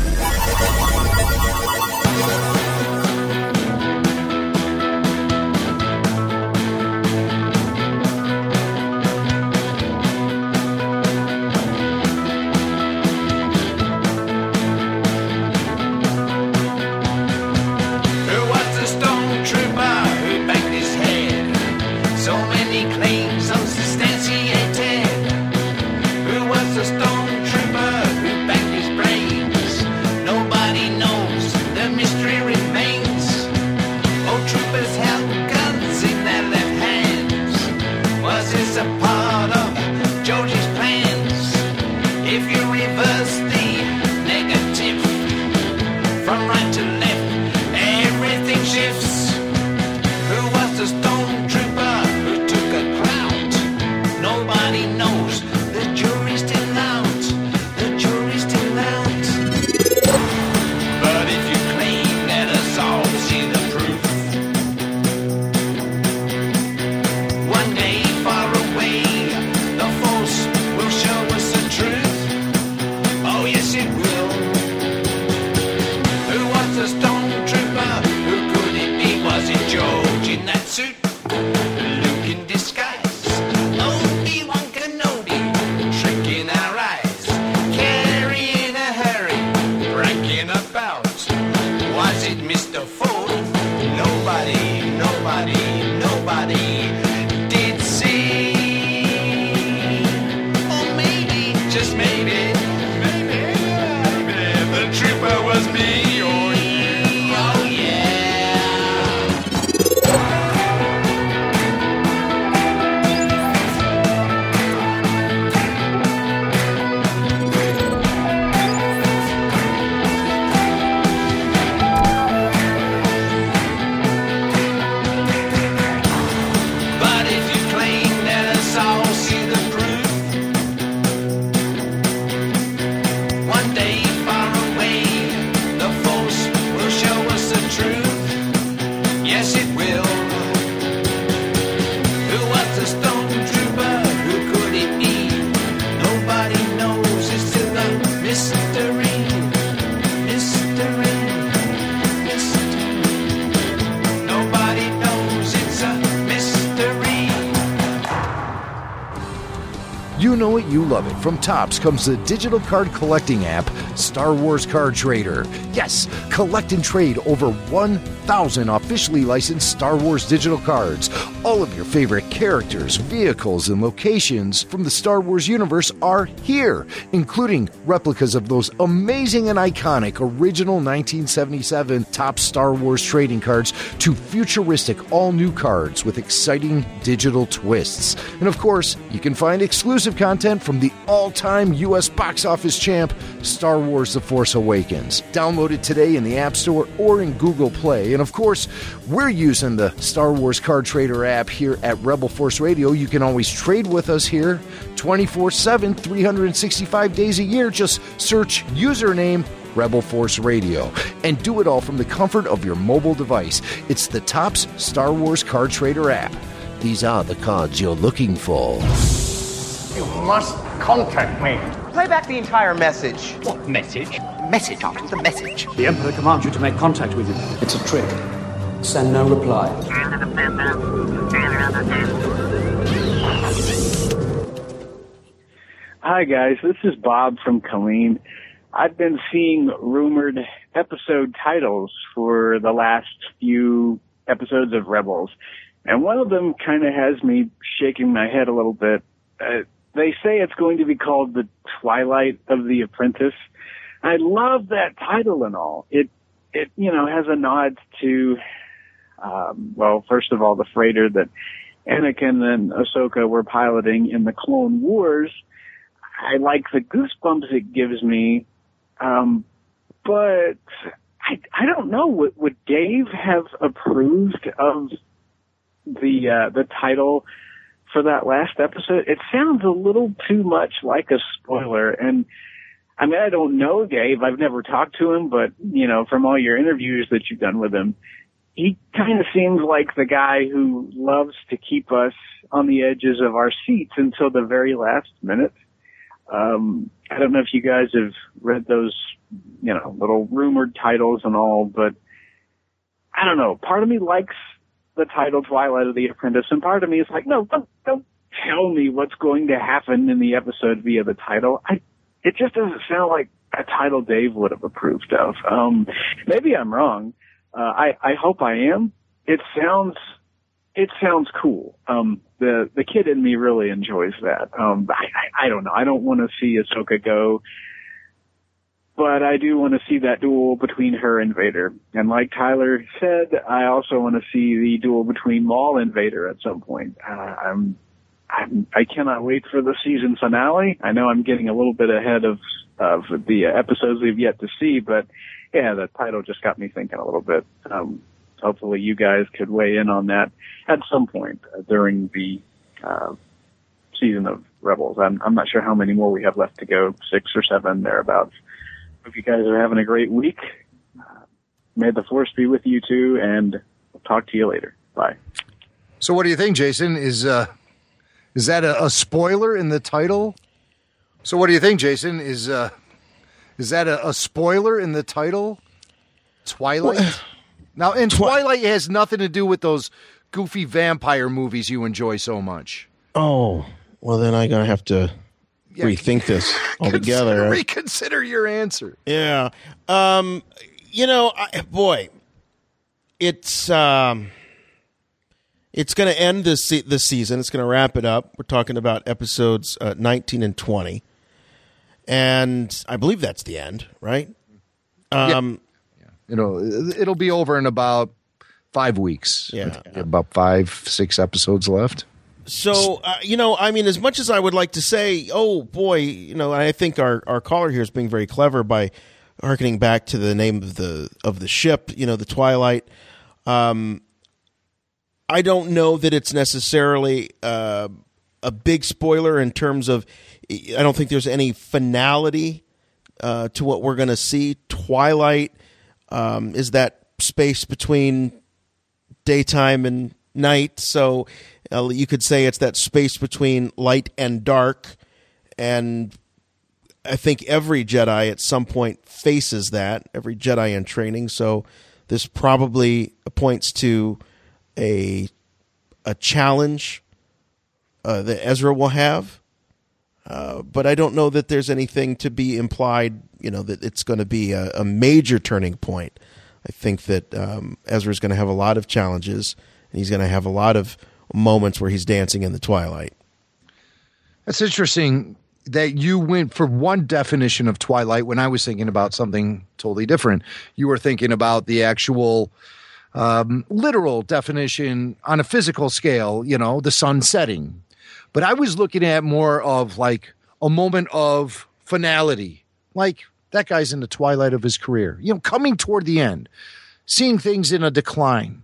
Topps comes the digital card collecting app, Star Wars Card Trader. Yes, collect and trade over 1,000 officially licensed Star Wars digital cards. All of your favorite characters, vehicles, and locations from the Star Wars universe are here, including replicas of those amazing and iconic original 1977 Topps Star Wars trading cards to futuristic all new cards with exciting digital twists. And of course, you can find exclusive content from the all time U.S. box office champ, Star Wars The Force Awakens. Download it today in the App Store or in Google Play. And of course, we're using the Star Wars Card Trader app here at Rebel Force Radio. You can always trade with us here 24 7, 365 days a year. Just search username Rebel Force Radio and do it all from the comfort of your mobile device. It's the Topps Star Wars Card Trader app. These are the cards you're looking for. You must contact me. Play back the entire message. What message? Message, Doctor, the message. The Emperor commands you to make contact with him. It's a trick. Send no reply. Hi, guys. This is Bob from Colleen. I've been seeing rumored episode titles for the last few episodes of Rebels, and one of them kind of has me shaking my head a little bit. Uh, they say it's going to be called The Twilight of the Apprentice. I love that title and all. It, it, you know, has a nod to, um, well, first of all, the freighter that Anakin and Ahsoka were piloting in the Clone Wars. I like the goosebumps it gives me, um, but I I don't know. Would, would Dave have approved of the uh, the title for that last episode? It sounds a little too much like a spoiler, and I mean I don't know Dave. I've never talked to him, but you know from all your interviews that you've done with him, he kind of seems like the guy who loves to keep us on the edges of our seats until the very last minute. Um, I don't know if you guys have read those, you know, little rumored titles and all, but I don't know. Part of me likes the title Twilight of the Apprentice, and part of me is like, no, don't, don't tell me what's going to happen in the episode via the title. I, it just doesn't sound like a title Dave would have approved of. Um, maybe I'm wrong. Uh, I, I hope I am. It sounds, it sounds cool. Um, the, the kid in me really enjoys that. Um, I, I, I don't know. I don't want to see Ahsoka go, but I do want to see that duel between her and Vader. And like Tyler said, I also want to see the duel between Maul and Vader at some point. Uh, I'm, I'm, I cannot wait for the season finale. I know I'm getting a little bit ahead of, of the episodes we've yet to see, but yeah, the title just got me thinking a little bit. Um, hopefully you guys could weigh in on that at some point during the uh, season of Rebels. I'm, I'm not sure how many more we have left to go, six or seven thereabouts. Hope you guys are having a great week. Uh, may the force be with you too, and we'll talk to you later. Bye. So, what do you think, Jason? Is uh, is that a, a spoiler in the title? So, what do you think, Jason? Is uh, is that a, a spoiler in the title? Twilight. Well, now, and Twilight has nothing to do with those goofy vampire movies you enjoy so much. Oh, well, then I'm gonna have to Yeah, rethink this altogether. Consider- reconsider your answer. Yeah. Um, you know, I, boy, it's um, it's going to end this se- this season. It's going to wrap it up. We're talking about episodes uh, 19 and 20, and I believe that's the end, right? Um, You know, it'll be over in about five weeks. Yeah. about five, six episodes left. So uh, you know, I mean, as much as I would like to say, oh boy, you know, I think our our caller here is being very clever by harkening back to the name of the of the ship, you know, the Twilight. Um, I don't know that it's necessarily uh, a big spoiler in terms of. I don't think there's any finality uh, to what we're going to see. Twilight um, is that space between daytime and night. So uh, you could say it's that space between light and dark. And I think every Jedi at some point faces that, every Jedi in training. So this probably points to a a challenge uh, that Ezra will have. Uh, but I don't know that there's anything to be implied, you know, that it's going to be a, a, major turning point. I think that um, Ezra's going to have a lot of challenges, and he's going to have a lot of moments where he's dancing in the twilight. That's interesting that you went for one definition of Twilight when I was thinking about something totally different. You were thinking about the actual um, literal definition on a physical scale, you know, the sun setting. But I was looking at more of like a moment of finality, like that guy's in the twilight of his career, you know, coming toward the end, seeing things in a decline.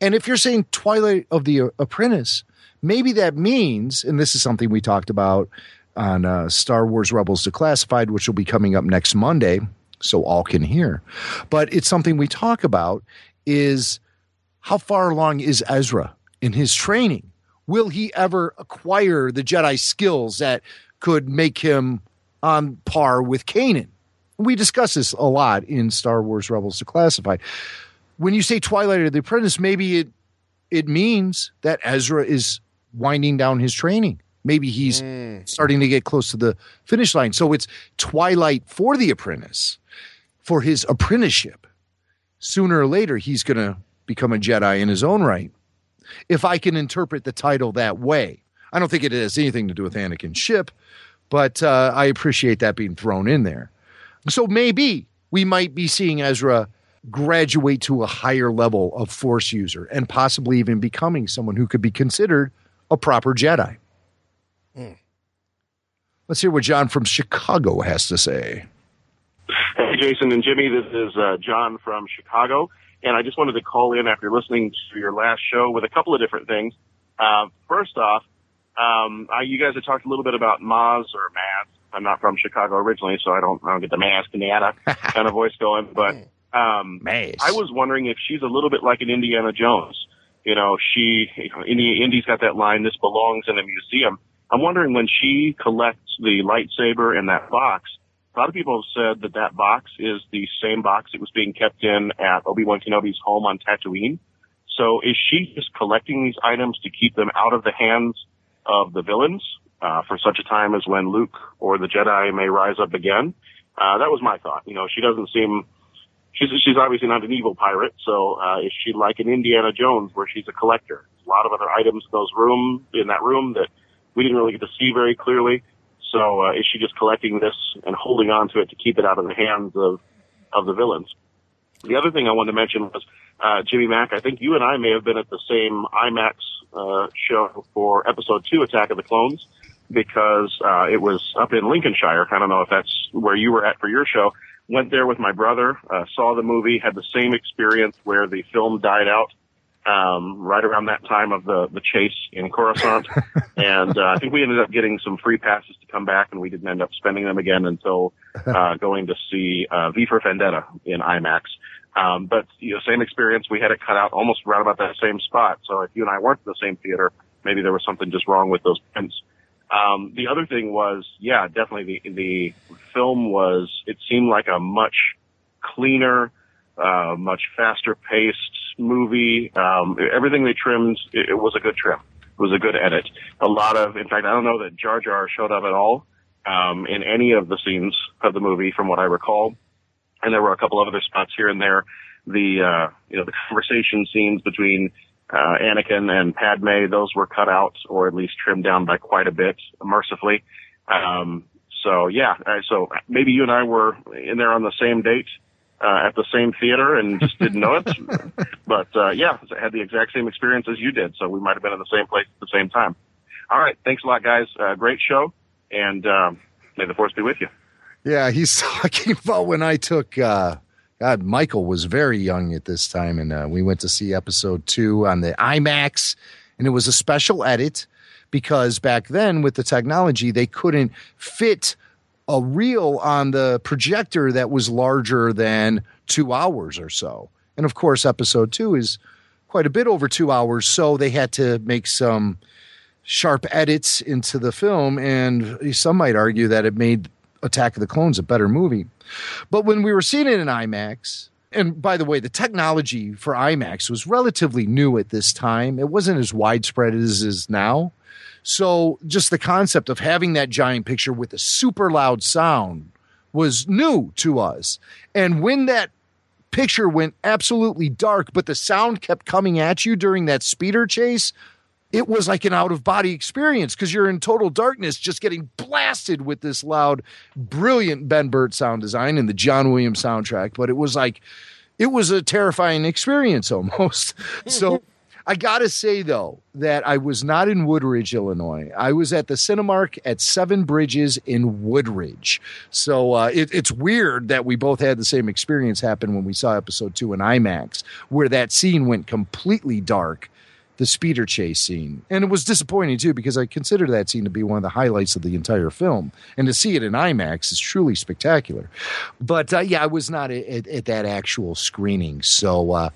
And if you're saying Twilight of the Apprentice, maybe that means, and this is something we talked about on uh, Star Wars Rebels Declassified, which will be coming up next Monday, so all can hear. But it's something we talk about is how far along is Ezra in his training? Will he ever acquire the Jedi skills that could make him on par with Kanan? We discuss this a lot in Star Wars Rebels Declassified. When you say Twilight of the Apprentice, maybe it it means that Ezra is winding down his training. Maybe he's mm. starting to get close to the finish line. So it's Twilight for the apprentice, for his apprenticeship. Sooner or later, he's going to become a Jedi in his own right. If I can interpret the title that way, I don't think it has anything to do with Anakin's ship, but uh, I appreciate that being thrown in there. So maybe we might be seeing Ezra graduate to a higher level of Force user and possibly even becoming someone who could be considered a proper Jedi. Mm. Let's hear what John from Chicago has to say. Hey, Jason and Jimmy, this is uh, John from Chicago, and I just wanted to call in after listening to your last show with a couple of different things. Uh, first off, um, I, you guys have talked a little bit about Maz or Maz. I'm not from Chicago originally, so I don't, I don't get the Maz Kanata kind of voice going, but um, I was wondering if she's a little bit like an Indiana Jones. You know, she, you know, Indy, Indy's got that line, this belongs in a museum I'm wondering when she collects the lightsaber in that box, a lot of people have said that that box is the same box it was being kept in at Obi-Wan Kenobi's home on Tatooine. So is she just collecting these items to keep them out of the hands of the villains uh, for such a time as when Luke or the Jedi may rise up again? Uh, that was my thought. You know, she doesn't seem she's she's obviously not an evil pirate. So uh, is she like an Indiana Jones where she's a collector? There's a lot of other items in those room in that room that we didn't really get to see very clearly. So uh, is she just collecting this and holding on to it to keep it out of the hands of of the villains? The other thing I wanted to mention was uh, Jimmy Mack. I think you and I may have been at the same IMAX uh, show for Episode Two, Attack of the Clones, because uh, it was up in Lincolnshire. I don't know if that's where you were at for your show. Went there with my brother, uh, saw the movie, had the same experience where the film died out um, right around that time of the, the chase in Coruscant. and uh, I think we ended up getting some free passes to come back, and we didn't end up spending them again until uh, going to see uh, V for Vendetta in IMAX. Um, but you know, same experience. We had it cut out almost right about that same spot. So if you and I weren't in the same theater, maybe there was something just wrong with those prints. Um, the other thing was, yeah, definitely the the film was. It seemed like a much cleaner, uh, much faster paced movie. Um, everything they trimmed, it, it was a good trim. It was a good edit. A lot of, in fact, I don't know that Jar Jar showed up at all um, in any of the scenes of the movie, from what I recall. And there were a couple of other spots here and there. The uh, you know the conversation scenes between uh, Anakin and Padme, those were cut out or at least trimmed down by quite a bit, mercifully. Um, so yeah, so maybe you and I were in there on the same date uh, at the same theater and just didn't know it. but uh, yeah, I had the exact same experience as you did, so we might have been in the same place at the same time. All right, thanks a lot, guys. Uh, great show, and um, may the force be with you. Yeah, he's talking about when I took. Uh, God, Michael was very young at this time, and uh, we went to see episode two on the IMAX, and it was a special edit because back then with the technology they couldn't fit a reel on the projector that was larger than two hours or so. And of course, episode two is quite a bit over two hours. So they had to make some sharp edits into the film. And some might argue that it made Attack of the Clones a better movie. But when we were seeing it in IMAX, and by the way, the technology for IMAX was relatively new at this time. It wasn't as widespread as it is now. So just the concept of having that giant picture with a super loud sound was new to us. And when that picture went absolutely dark, but the sound kept coming at you during that speeder chase, it was like an out of body experience because you're in total darkness, just getting blasted with this loud, brilliant Ben Burtt sound design and the John Williams soundtrack. But it was like, it was a terrifying experience almost. so I got to say, though, that I was not in Woodridge, Illinois. I was at the Cinemark at Seven Bridges in Woodridge. So uh, it, it's weird that we both had the same experience happen when we saw episode two in IMAX, where that scene went completely dark the speeder chase scene. And it was disappointing too because I consider that scene to be one of the highlights of the entire film. And to see it in IMAX is truly spectacular. But uh, yeah, I was not at, at, that actual screening. So, uh,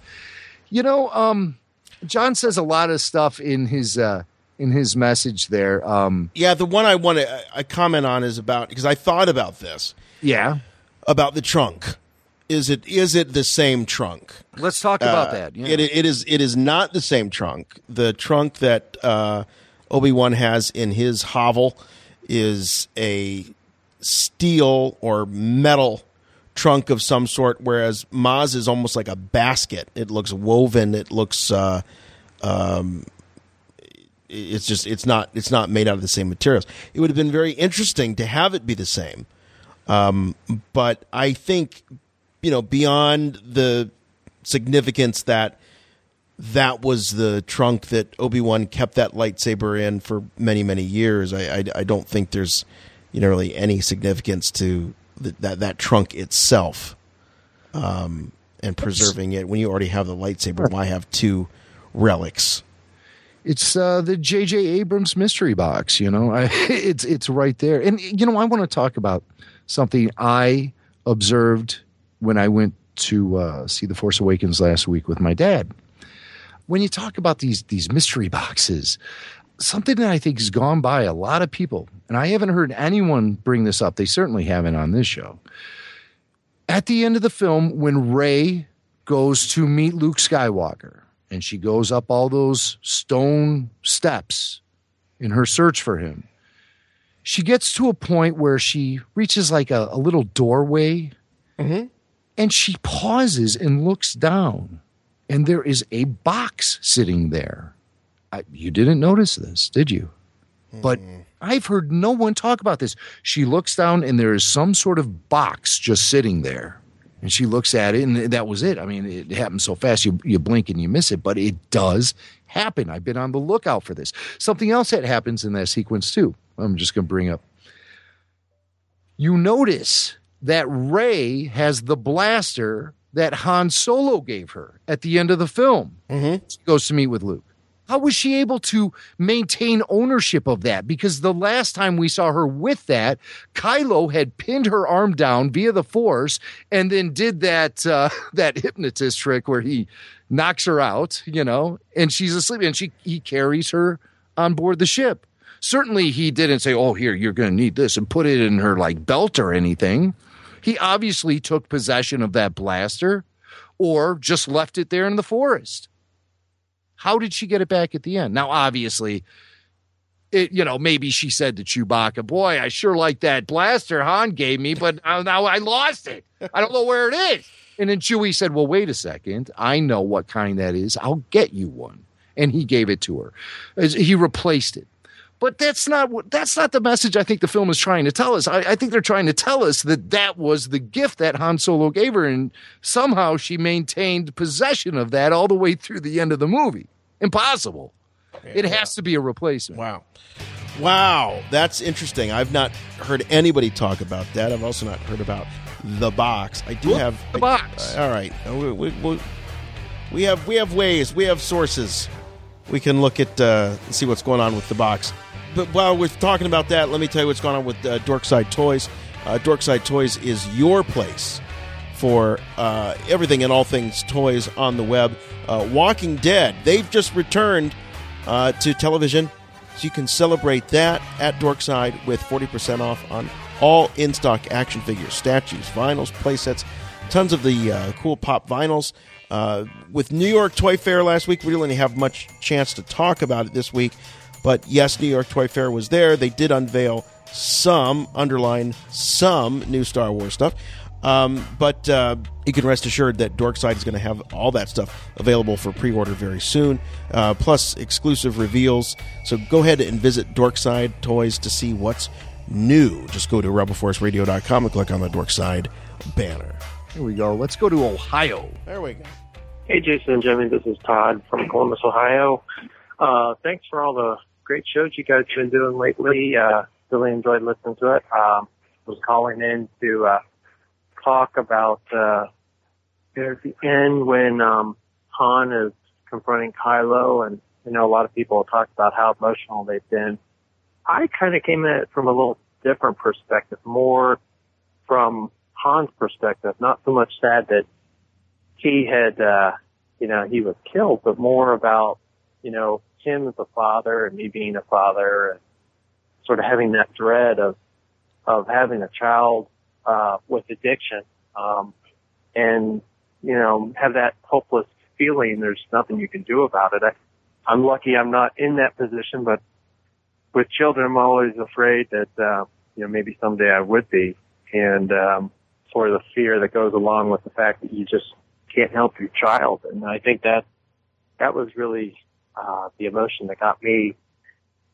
you know, um, John says a lot of stuff in his. Uh, in his message there, um, yeah, the one I want to I comment on is about because I thought about this, yeah, about the trunk is it is it the same trunk? Let's talk about Uh, that. Yeah. It, it is it is not the same trunk. The trunk that uh, Obi Wan has in his hovel is a steel or metal trunk of some sort, whereas Maz is almost like a basket. It looks woven. It looks. Uh, um, it's just it's not it's not made out of the same materials. It would have been very interesting to have it be the same, um, but I think you know beyond the significance that that was the trunk that Obi Wan kept that lightsaber in for many many years. I I, I don't think there's you know really any significance to the, that that trunk itself, um, and preserving it when you already have the lightsaber. Why have two relics? It's uh, the J.J. Abrams mystery box. You know, I, it's it's right there. And you know, I want to talk about something I observed when I went to uh, see The Force Awakens last week with my dad. When you talk about these these mystery boxes, something that I think has gone by a lot of people, and I haven't heard anyone bring this up. They certainly haven't on this show. At the end of the film, when Rey goes to meet Luke Skywalker, and she goes up all those stone steps in her search for him. She gets to a point where she reaches like a, a little doorway and she pauses and looks down, and there is a box sitting there. I, you didn't notice this, did you? But hmm. I've heard no one talk about this. She looks down, and there is some sort of box just sitting there. And she looks at it, and that was it. I mean, it happens so fast, you, you blink and you miss it, but it does happen. I've been on the lookout for this. Something else that happens in that sequence, too, I'm just going to bring up. You notice that Rey has the blaster that Han Solo gave her at the end of the film. Mm-hmm. She goes to meet with Luke. How was she able to maintain ownership of that? Because the last time we saw her with that, Kylo had pinned her arm down via the Force, and then did that uh, that hypnotist trick where he knocks her out, you know, and she's asleep, and she he carries her on board the ship. Certainly, he didn't say, "Oh, here you're going to need this," and put it in her like belt or anything. He obviously took possession of that blaster, or just left it there in the forest. How did she get it back at the end? Now, obviously, it, you know, maybe she said to Chewbacca, "Boy, I sure like that blaster Han gave me, but now I lost it. I don't know where it is." And then Chewie said, "Well, wait a second. I know what kind that is. I'll get you one." And he gave it to her. He replaced it. But that's not what that's not the message I think the film is trying to tell us. I, I think they're trying to tell us that that was the gift that Han Solo gave her, and somehow she maintained possession of that all the way through the end of the movie. Impossible. it has to be a replacement. Wow. Wow, that's interesting. I've not heard anybody talk about that. I've also not heard about the box. I do Look, have the box. all right, Uh, we, we, we, we have we have ways. We have sources. We can look at uh, see what's going on with the box. But while we're talking about that, let me tell you what's going on with uh, Dorkside Toys. Uh, Dorkside Toys is your place for uh, everything and all things toys on the web. Uh, Walking Dead, they've just returned uh, to television, so you can celebrate that at Dorkside with 40% off on all in stock action figures, statues, vinyls, playsets, tons of the uh, cool pop vinyls. Uh, with New York Toy Fair last week, we didn't really have much chance to talk about it this week. But yes, New York Toy Fair was there. They did unveil some, underline some new Star Wars stuff. Um, but uh, you can rest assured that Dorkside is going to have all that stuff available for pre order very soon, uh, plus exclusive reveals. So go ahead and visit Dorkside Toys to see what's new. Just go to rebelforceradio.com and click on the Dorkside banner. Here we go. Let's go to Ohio. There we go. Hey, Jason and Jimmy. This is Todd from Columbus, Ohio. Uh, thanks for all the great shows you guys have been doing lately. Uh, really enjoyed listening to it. Um, was calling in to uh, talk about uh, at the end when um, Han is confronting Kylo, and you know a lot of people talk about how emotional they've been. I kind of came at it from a little different perspective, more from Han's perspective, not so much sad that he had, uh, you know, he was killed, but more about, you know, him as a father and me being a father and sort of having that dread of, of having a child, uh, with addiction, um, and, you know, have that hopeless feeling there's nothing you can do about it. I, I'm lucky I'm not in that position, but with children, I'm always afraid that, uh, you know, maybe someday I would be. And, um, for the fear that goes along with the fact that you just can't help your child. And I think that, that was really, uh, the emotion that got me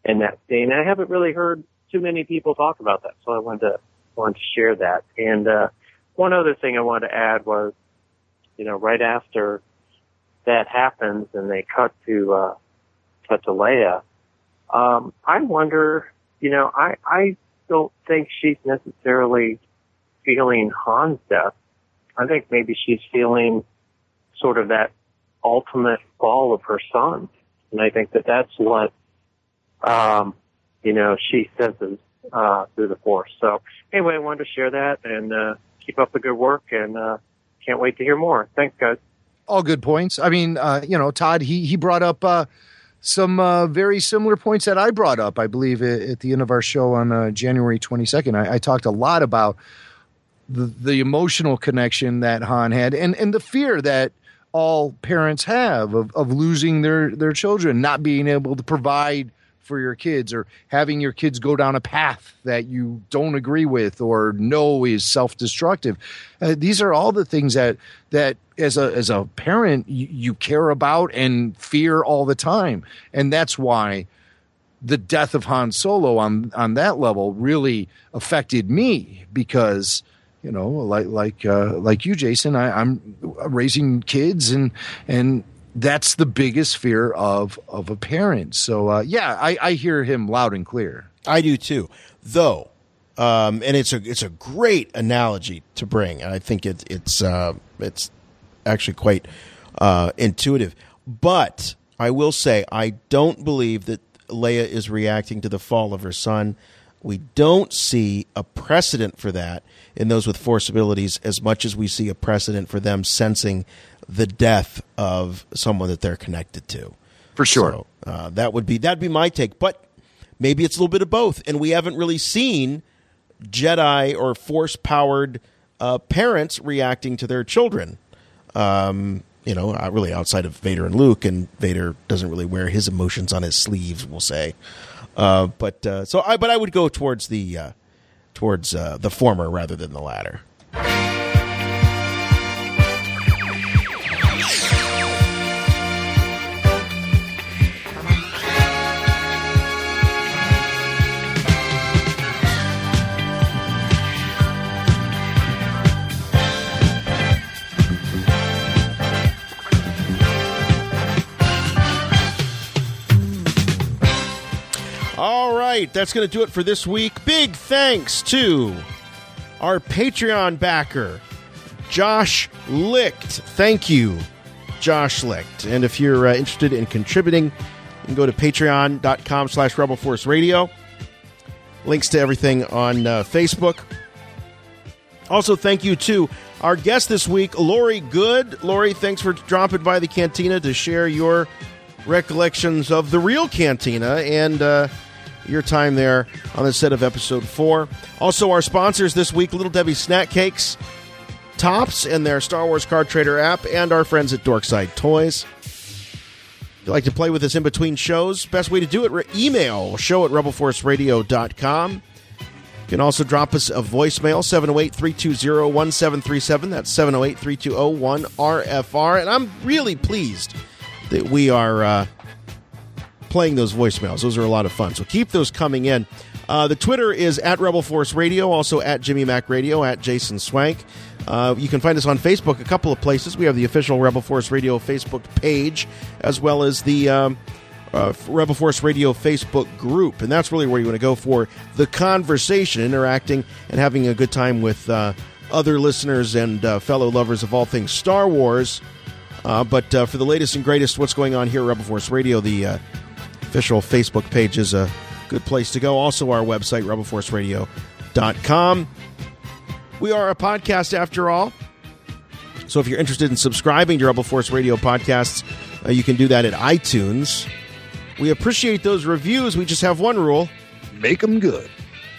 in that scene. I haven't really heard too many people talk about that. So I wanted to, wanted to share that. And, uh, one other thing I wanted to add was, you know, right after that happens and they cut to, uh, cut to Leia, um, I wonder, you know, I, I don't think she's necessarily feeling Han's death. I think maybe she's feeling sort of that ultimate fall of her son. And I think that that's what, um, you know, she senses, uh, through the force. So anyway, I wanted to share that and, uh, keep up the good work and, uh, can't wait to hear more. Thanks guys. All good points. I mean, uh, you know, Todd, he, he brought up, uh, some uh, very similar points that I brought up, I believe, at, the end of our show on uh, January 22nd. I, I, talked a lot about the, the emotional connection that Han had and, and the fear that all parents have of, of losing their, their children, not being able to provide for your kids or having your kids go down a path that you don't agree with or know is self-destructive. Uh, these are all the things that that as a as a parent you, you care about and fear all the time, and that's why the death of Han Solo on on that level really affected me because you know like like uh, like you Jason I, I'm raising kids and and that's the biggest fear of of a parent. So uh, yeah, I, I hear him loud and clear. I do too, though, um, and it's a it's a great analogy to bring, I think it, it's uh, it's actually quite uh, intuitive. But I will say, I don't believe that Leia is reacting to the fall of her son. We don't see a precedent for that in those with force abilities as much as we see a precedent for them sensing the death of someone that they're connected to. For sure. So, uh, that would be that'd be my take. But maybe it's a little bit of both, and we haven't really seen Jedi or force powered uh, parents reacting to their children. Um, you know, uh, really outside of Vader and Luke, and Vader doesn't really wear his emotions on his sleeves. We'll say, uh, but uh, so I but I would go towards the uh, towards uh, the former rather than the latter. Right, that's going to do it for this week. Big thanks to our Patreon backer, Josh Licht. Thank you, Josh Licht. And if you're uh, interested in contributing, you can go to patreon.com slash Rebel Force Radio. Links to everything on uh, Facebook. Also, thank you to our guest this week, Laurie Goode. Laurie, thanks for dropping by the cantina to share your recollections of the real cantina and uh, your time there on the set of episode four. Also, our sponsors this week Little Debbie Snack Cakes, Topps, and their Star Wars Card Trader app, and our friends at Dorkside Toys. If you'd like to play with us in between shows, best way to do it, re- email show at rebelforceradio.com. You can also drop us a voicemail, 708 320 1737. That's 708 320 1RFR. And I'm really pleased that we are uh, playing those voicemails. Those are a lot of fun. So keep those coming in. Uh, the Twitter is at Rebel Force Radio, also at Jimmy Mac Radio, at Jason Swank. Uh, you can find us on Facebook a couple of places. We have the official Rebel Force Radio Facebook page, as well as the um, uh, Rebel Force Radio Facebook group. And that's really where you want to go for the conversation, interacting, and having a good time with uh, other listeners and uh, fellow lovers of all things Star Wars. Uh, but uh, for the latest and greatest, what's going on here at Rebel Force Radio, the uh, official Facebook page is a good place to go. Also, our website, rebelforceradio.com. We are a podcast after all. So if you're interested in subscribing to Rebel Force Radio podcasts, uh, you can do that at iTunes. We appreciate those reviews. We just have one rule make them good.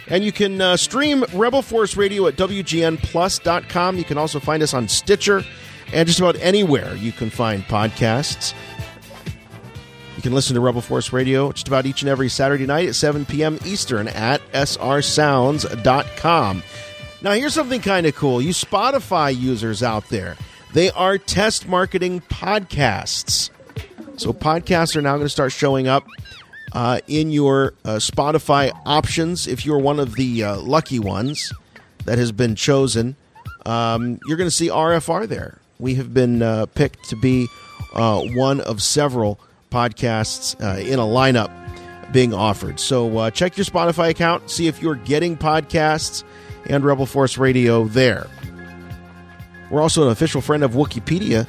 And you can uh, stream Rebel Force Radio at WGNPlus.com. You can also find us on Stitcher and just about anywhere you can find podcasts. You can listen to Rebel Force Radio just about each and every Saturday night at 7 p.m. Eastern at srsounds.com. Now, here's something kind of cool. You Spotify users out there, they are test marketing podcasts. So, podcasts are now going to start showing up uh, in your uh, Spotify options. If you're one of the uh, lucky ones that has been chosen, um, you're going to see RFR there. We have been uh, picked to be uh, one of several podcasts uh, in a lineup being offered. So uh, check your Spotify account, see if you're getting podcasts and Rebel Force Radio there. We're also an official friend of Wookieepedia.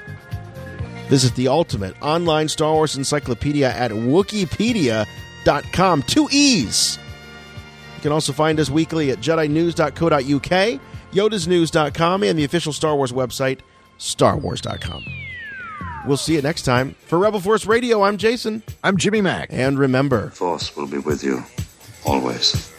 Visit the ultimate online Star Wars encyclopedia at wookieepedia.com. Two E's. You can also find us weekly at jedinews.co.uk, yodasnews.com, and the official Star Wars website, starwars.com. We'll see you next time. For Rebel Force Radio, I'm Jason. I'm Jimmy Mack. And remember, Force will be with you always.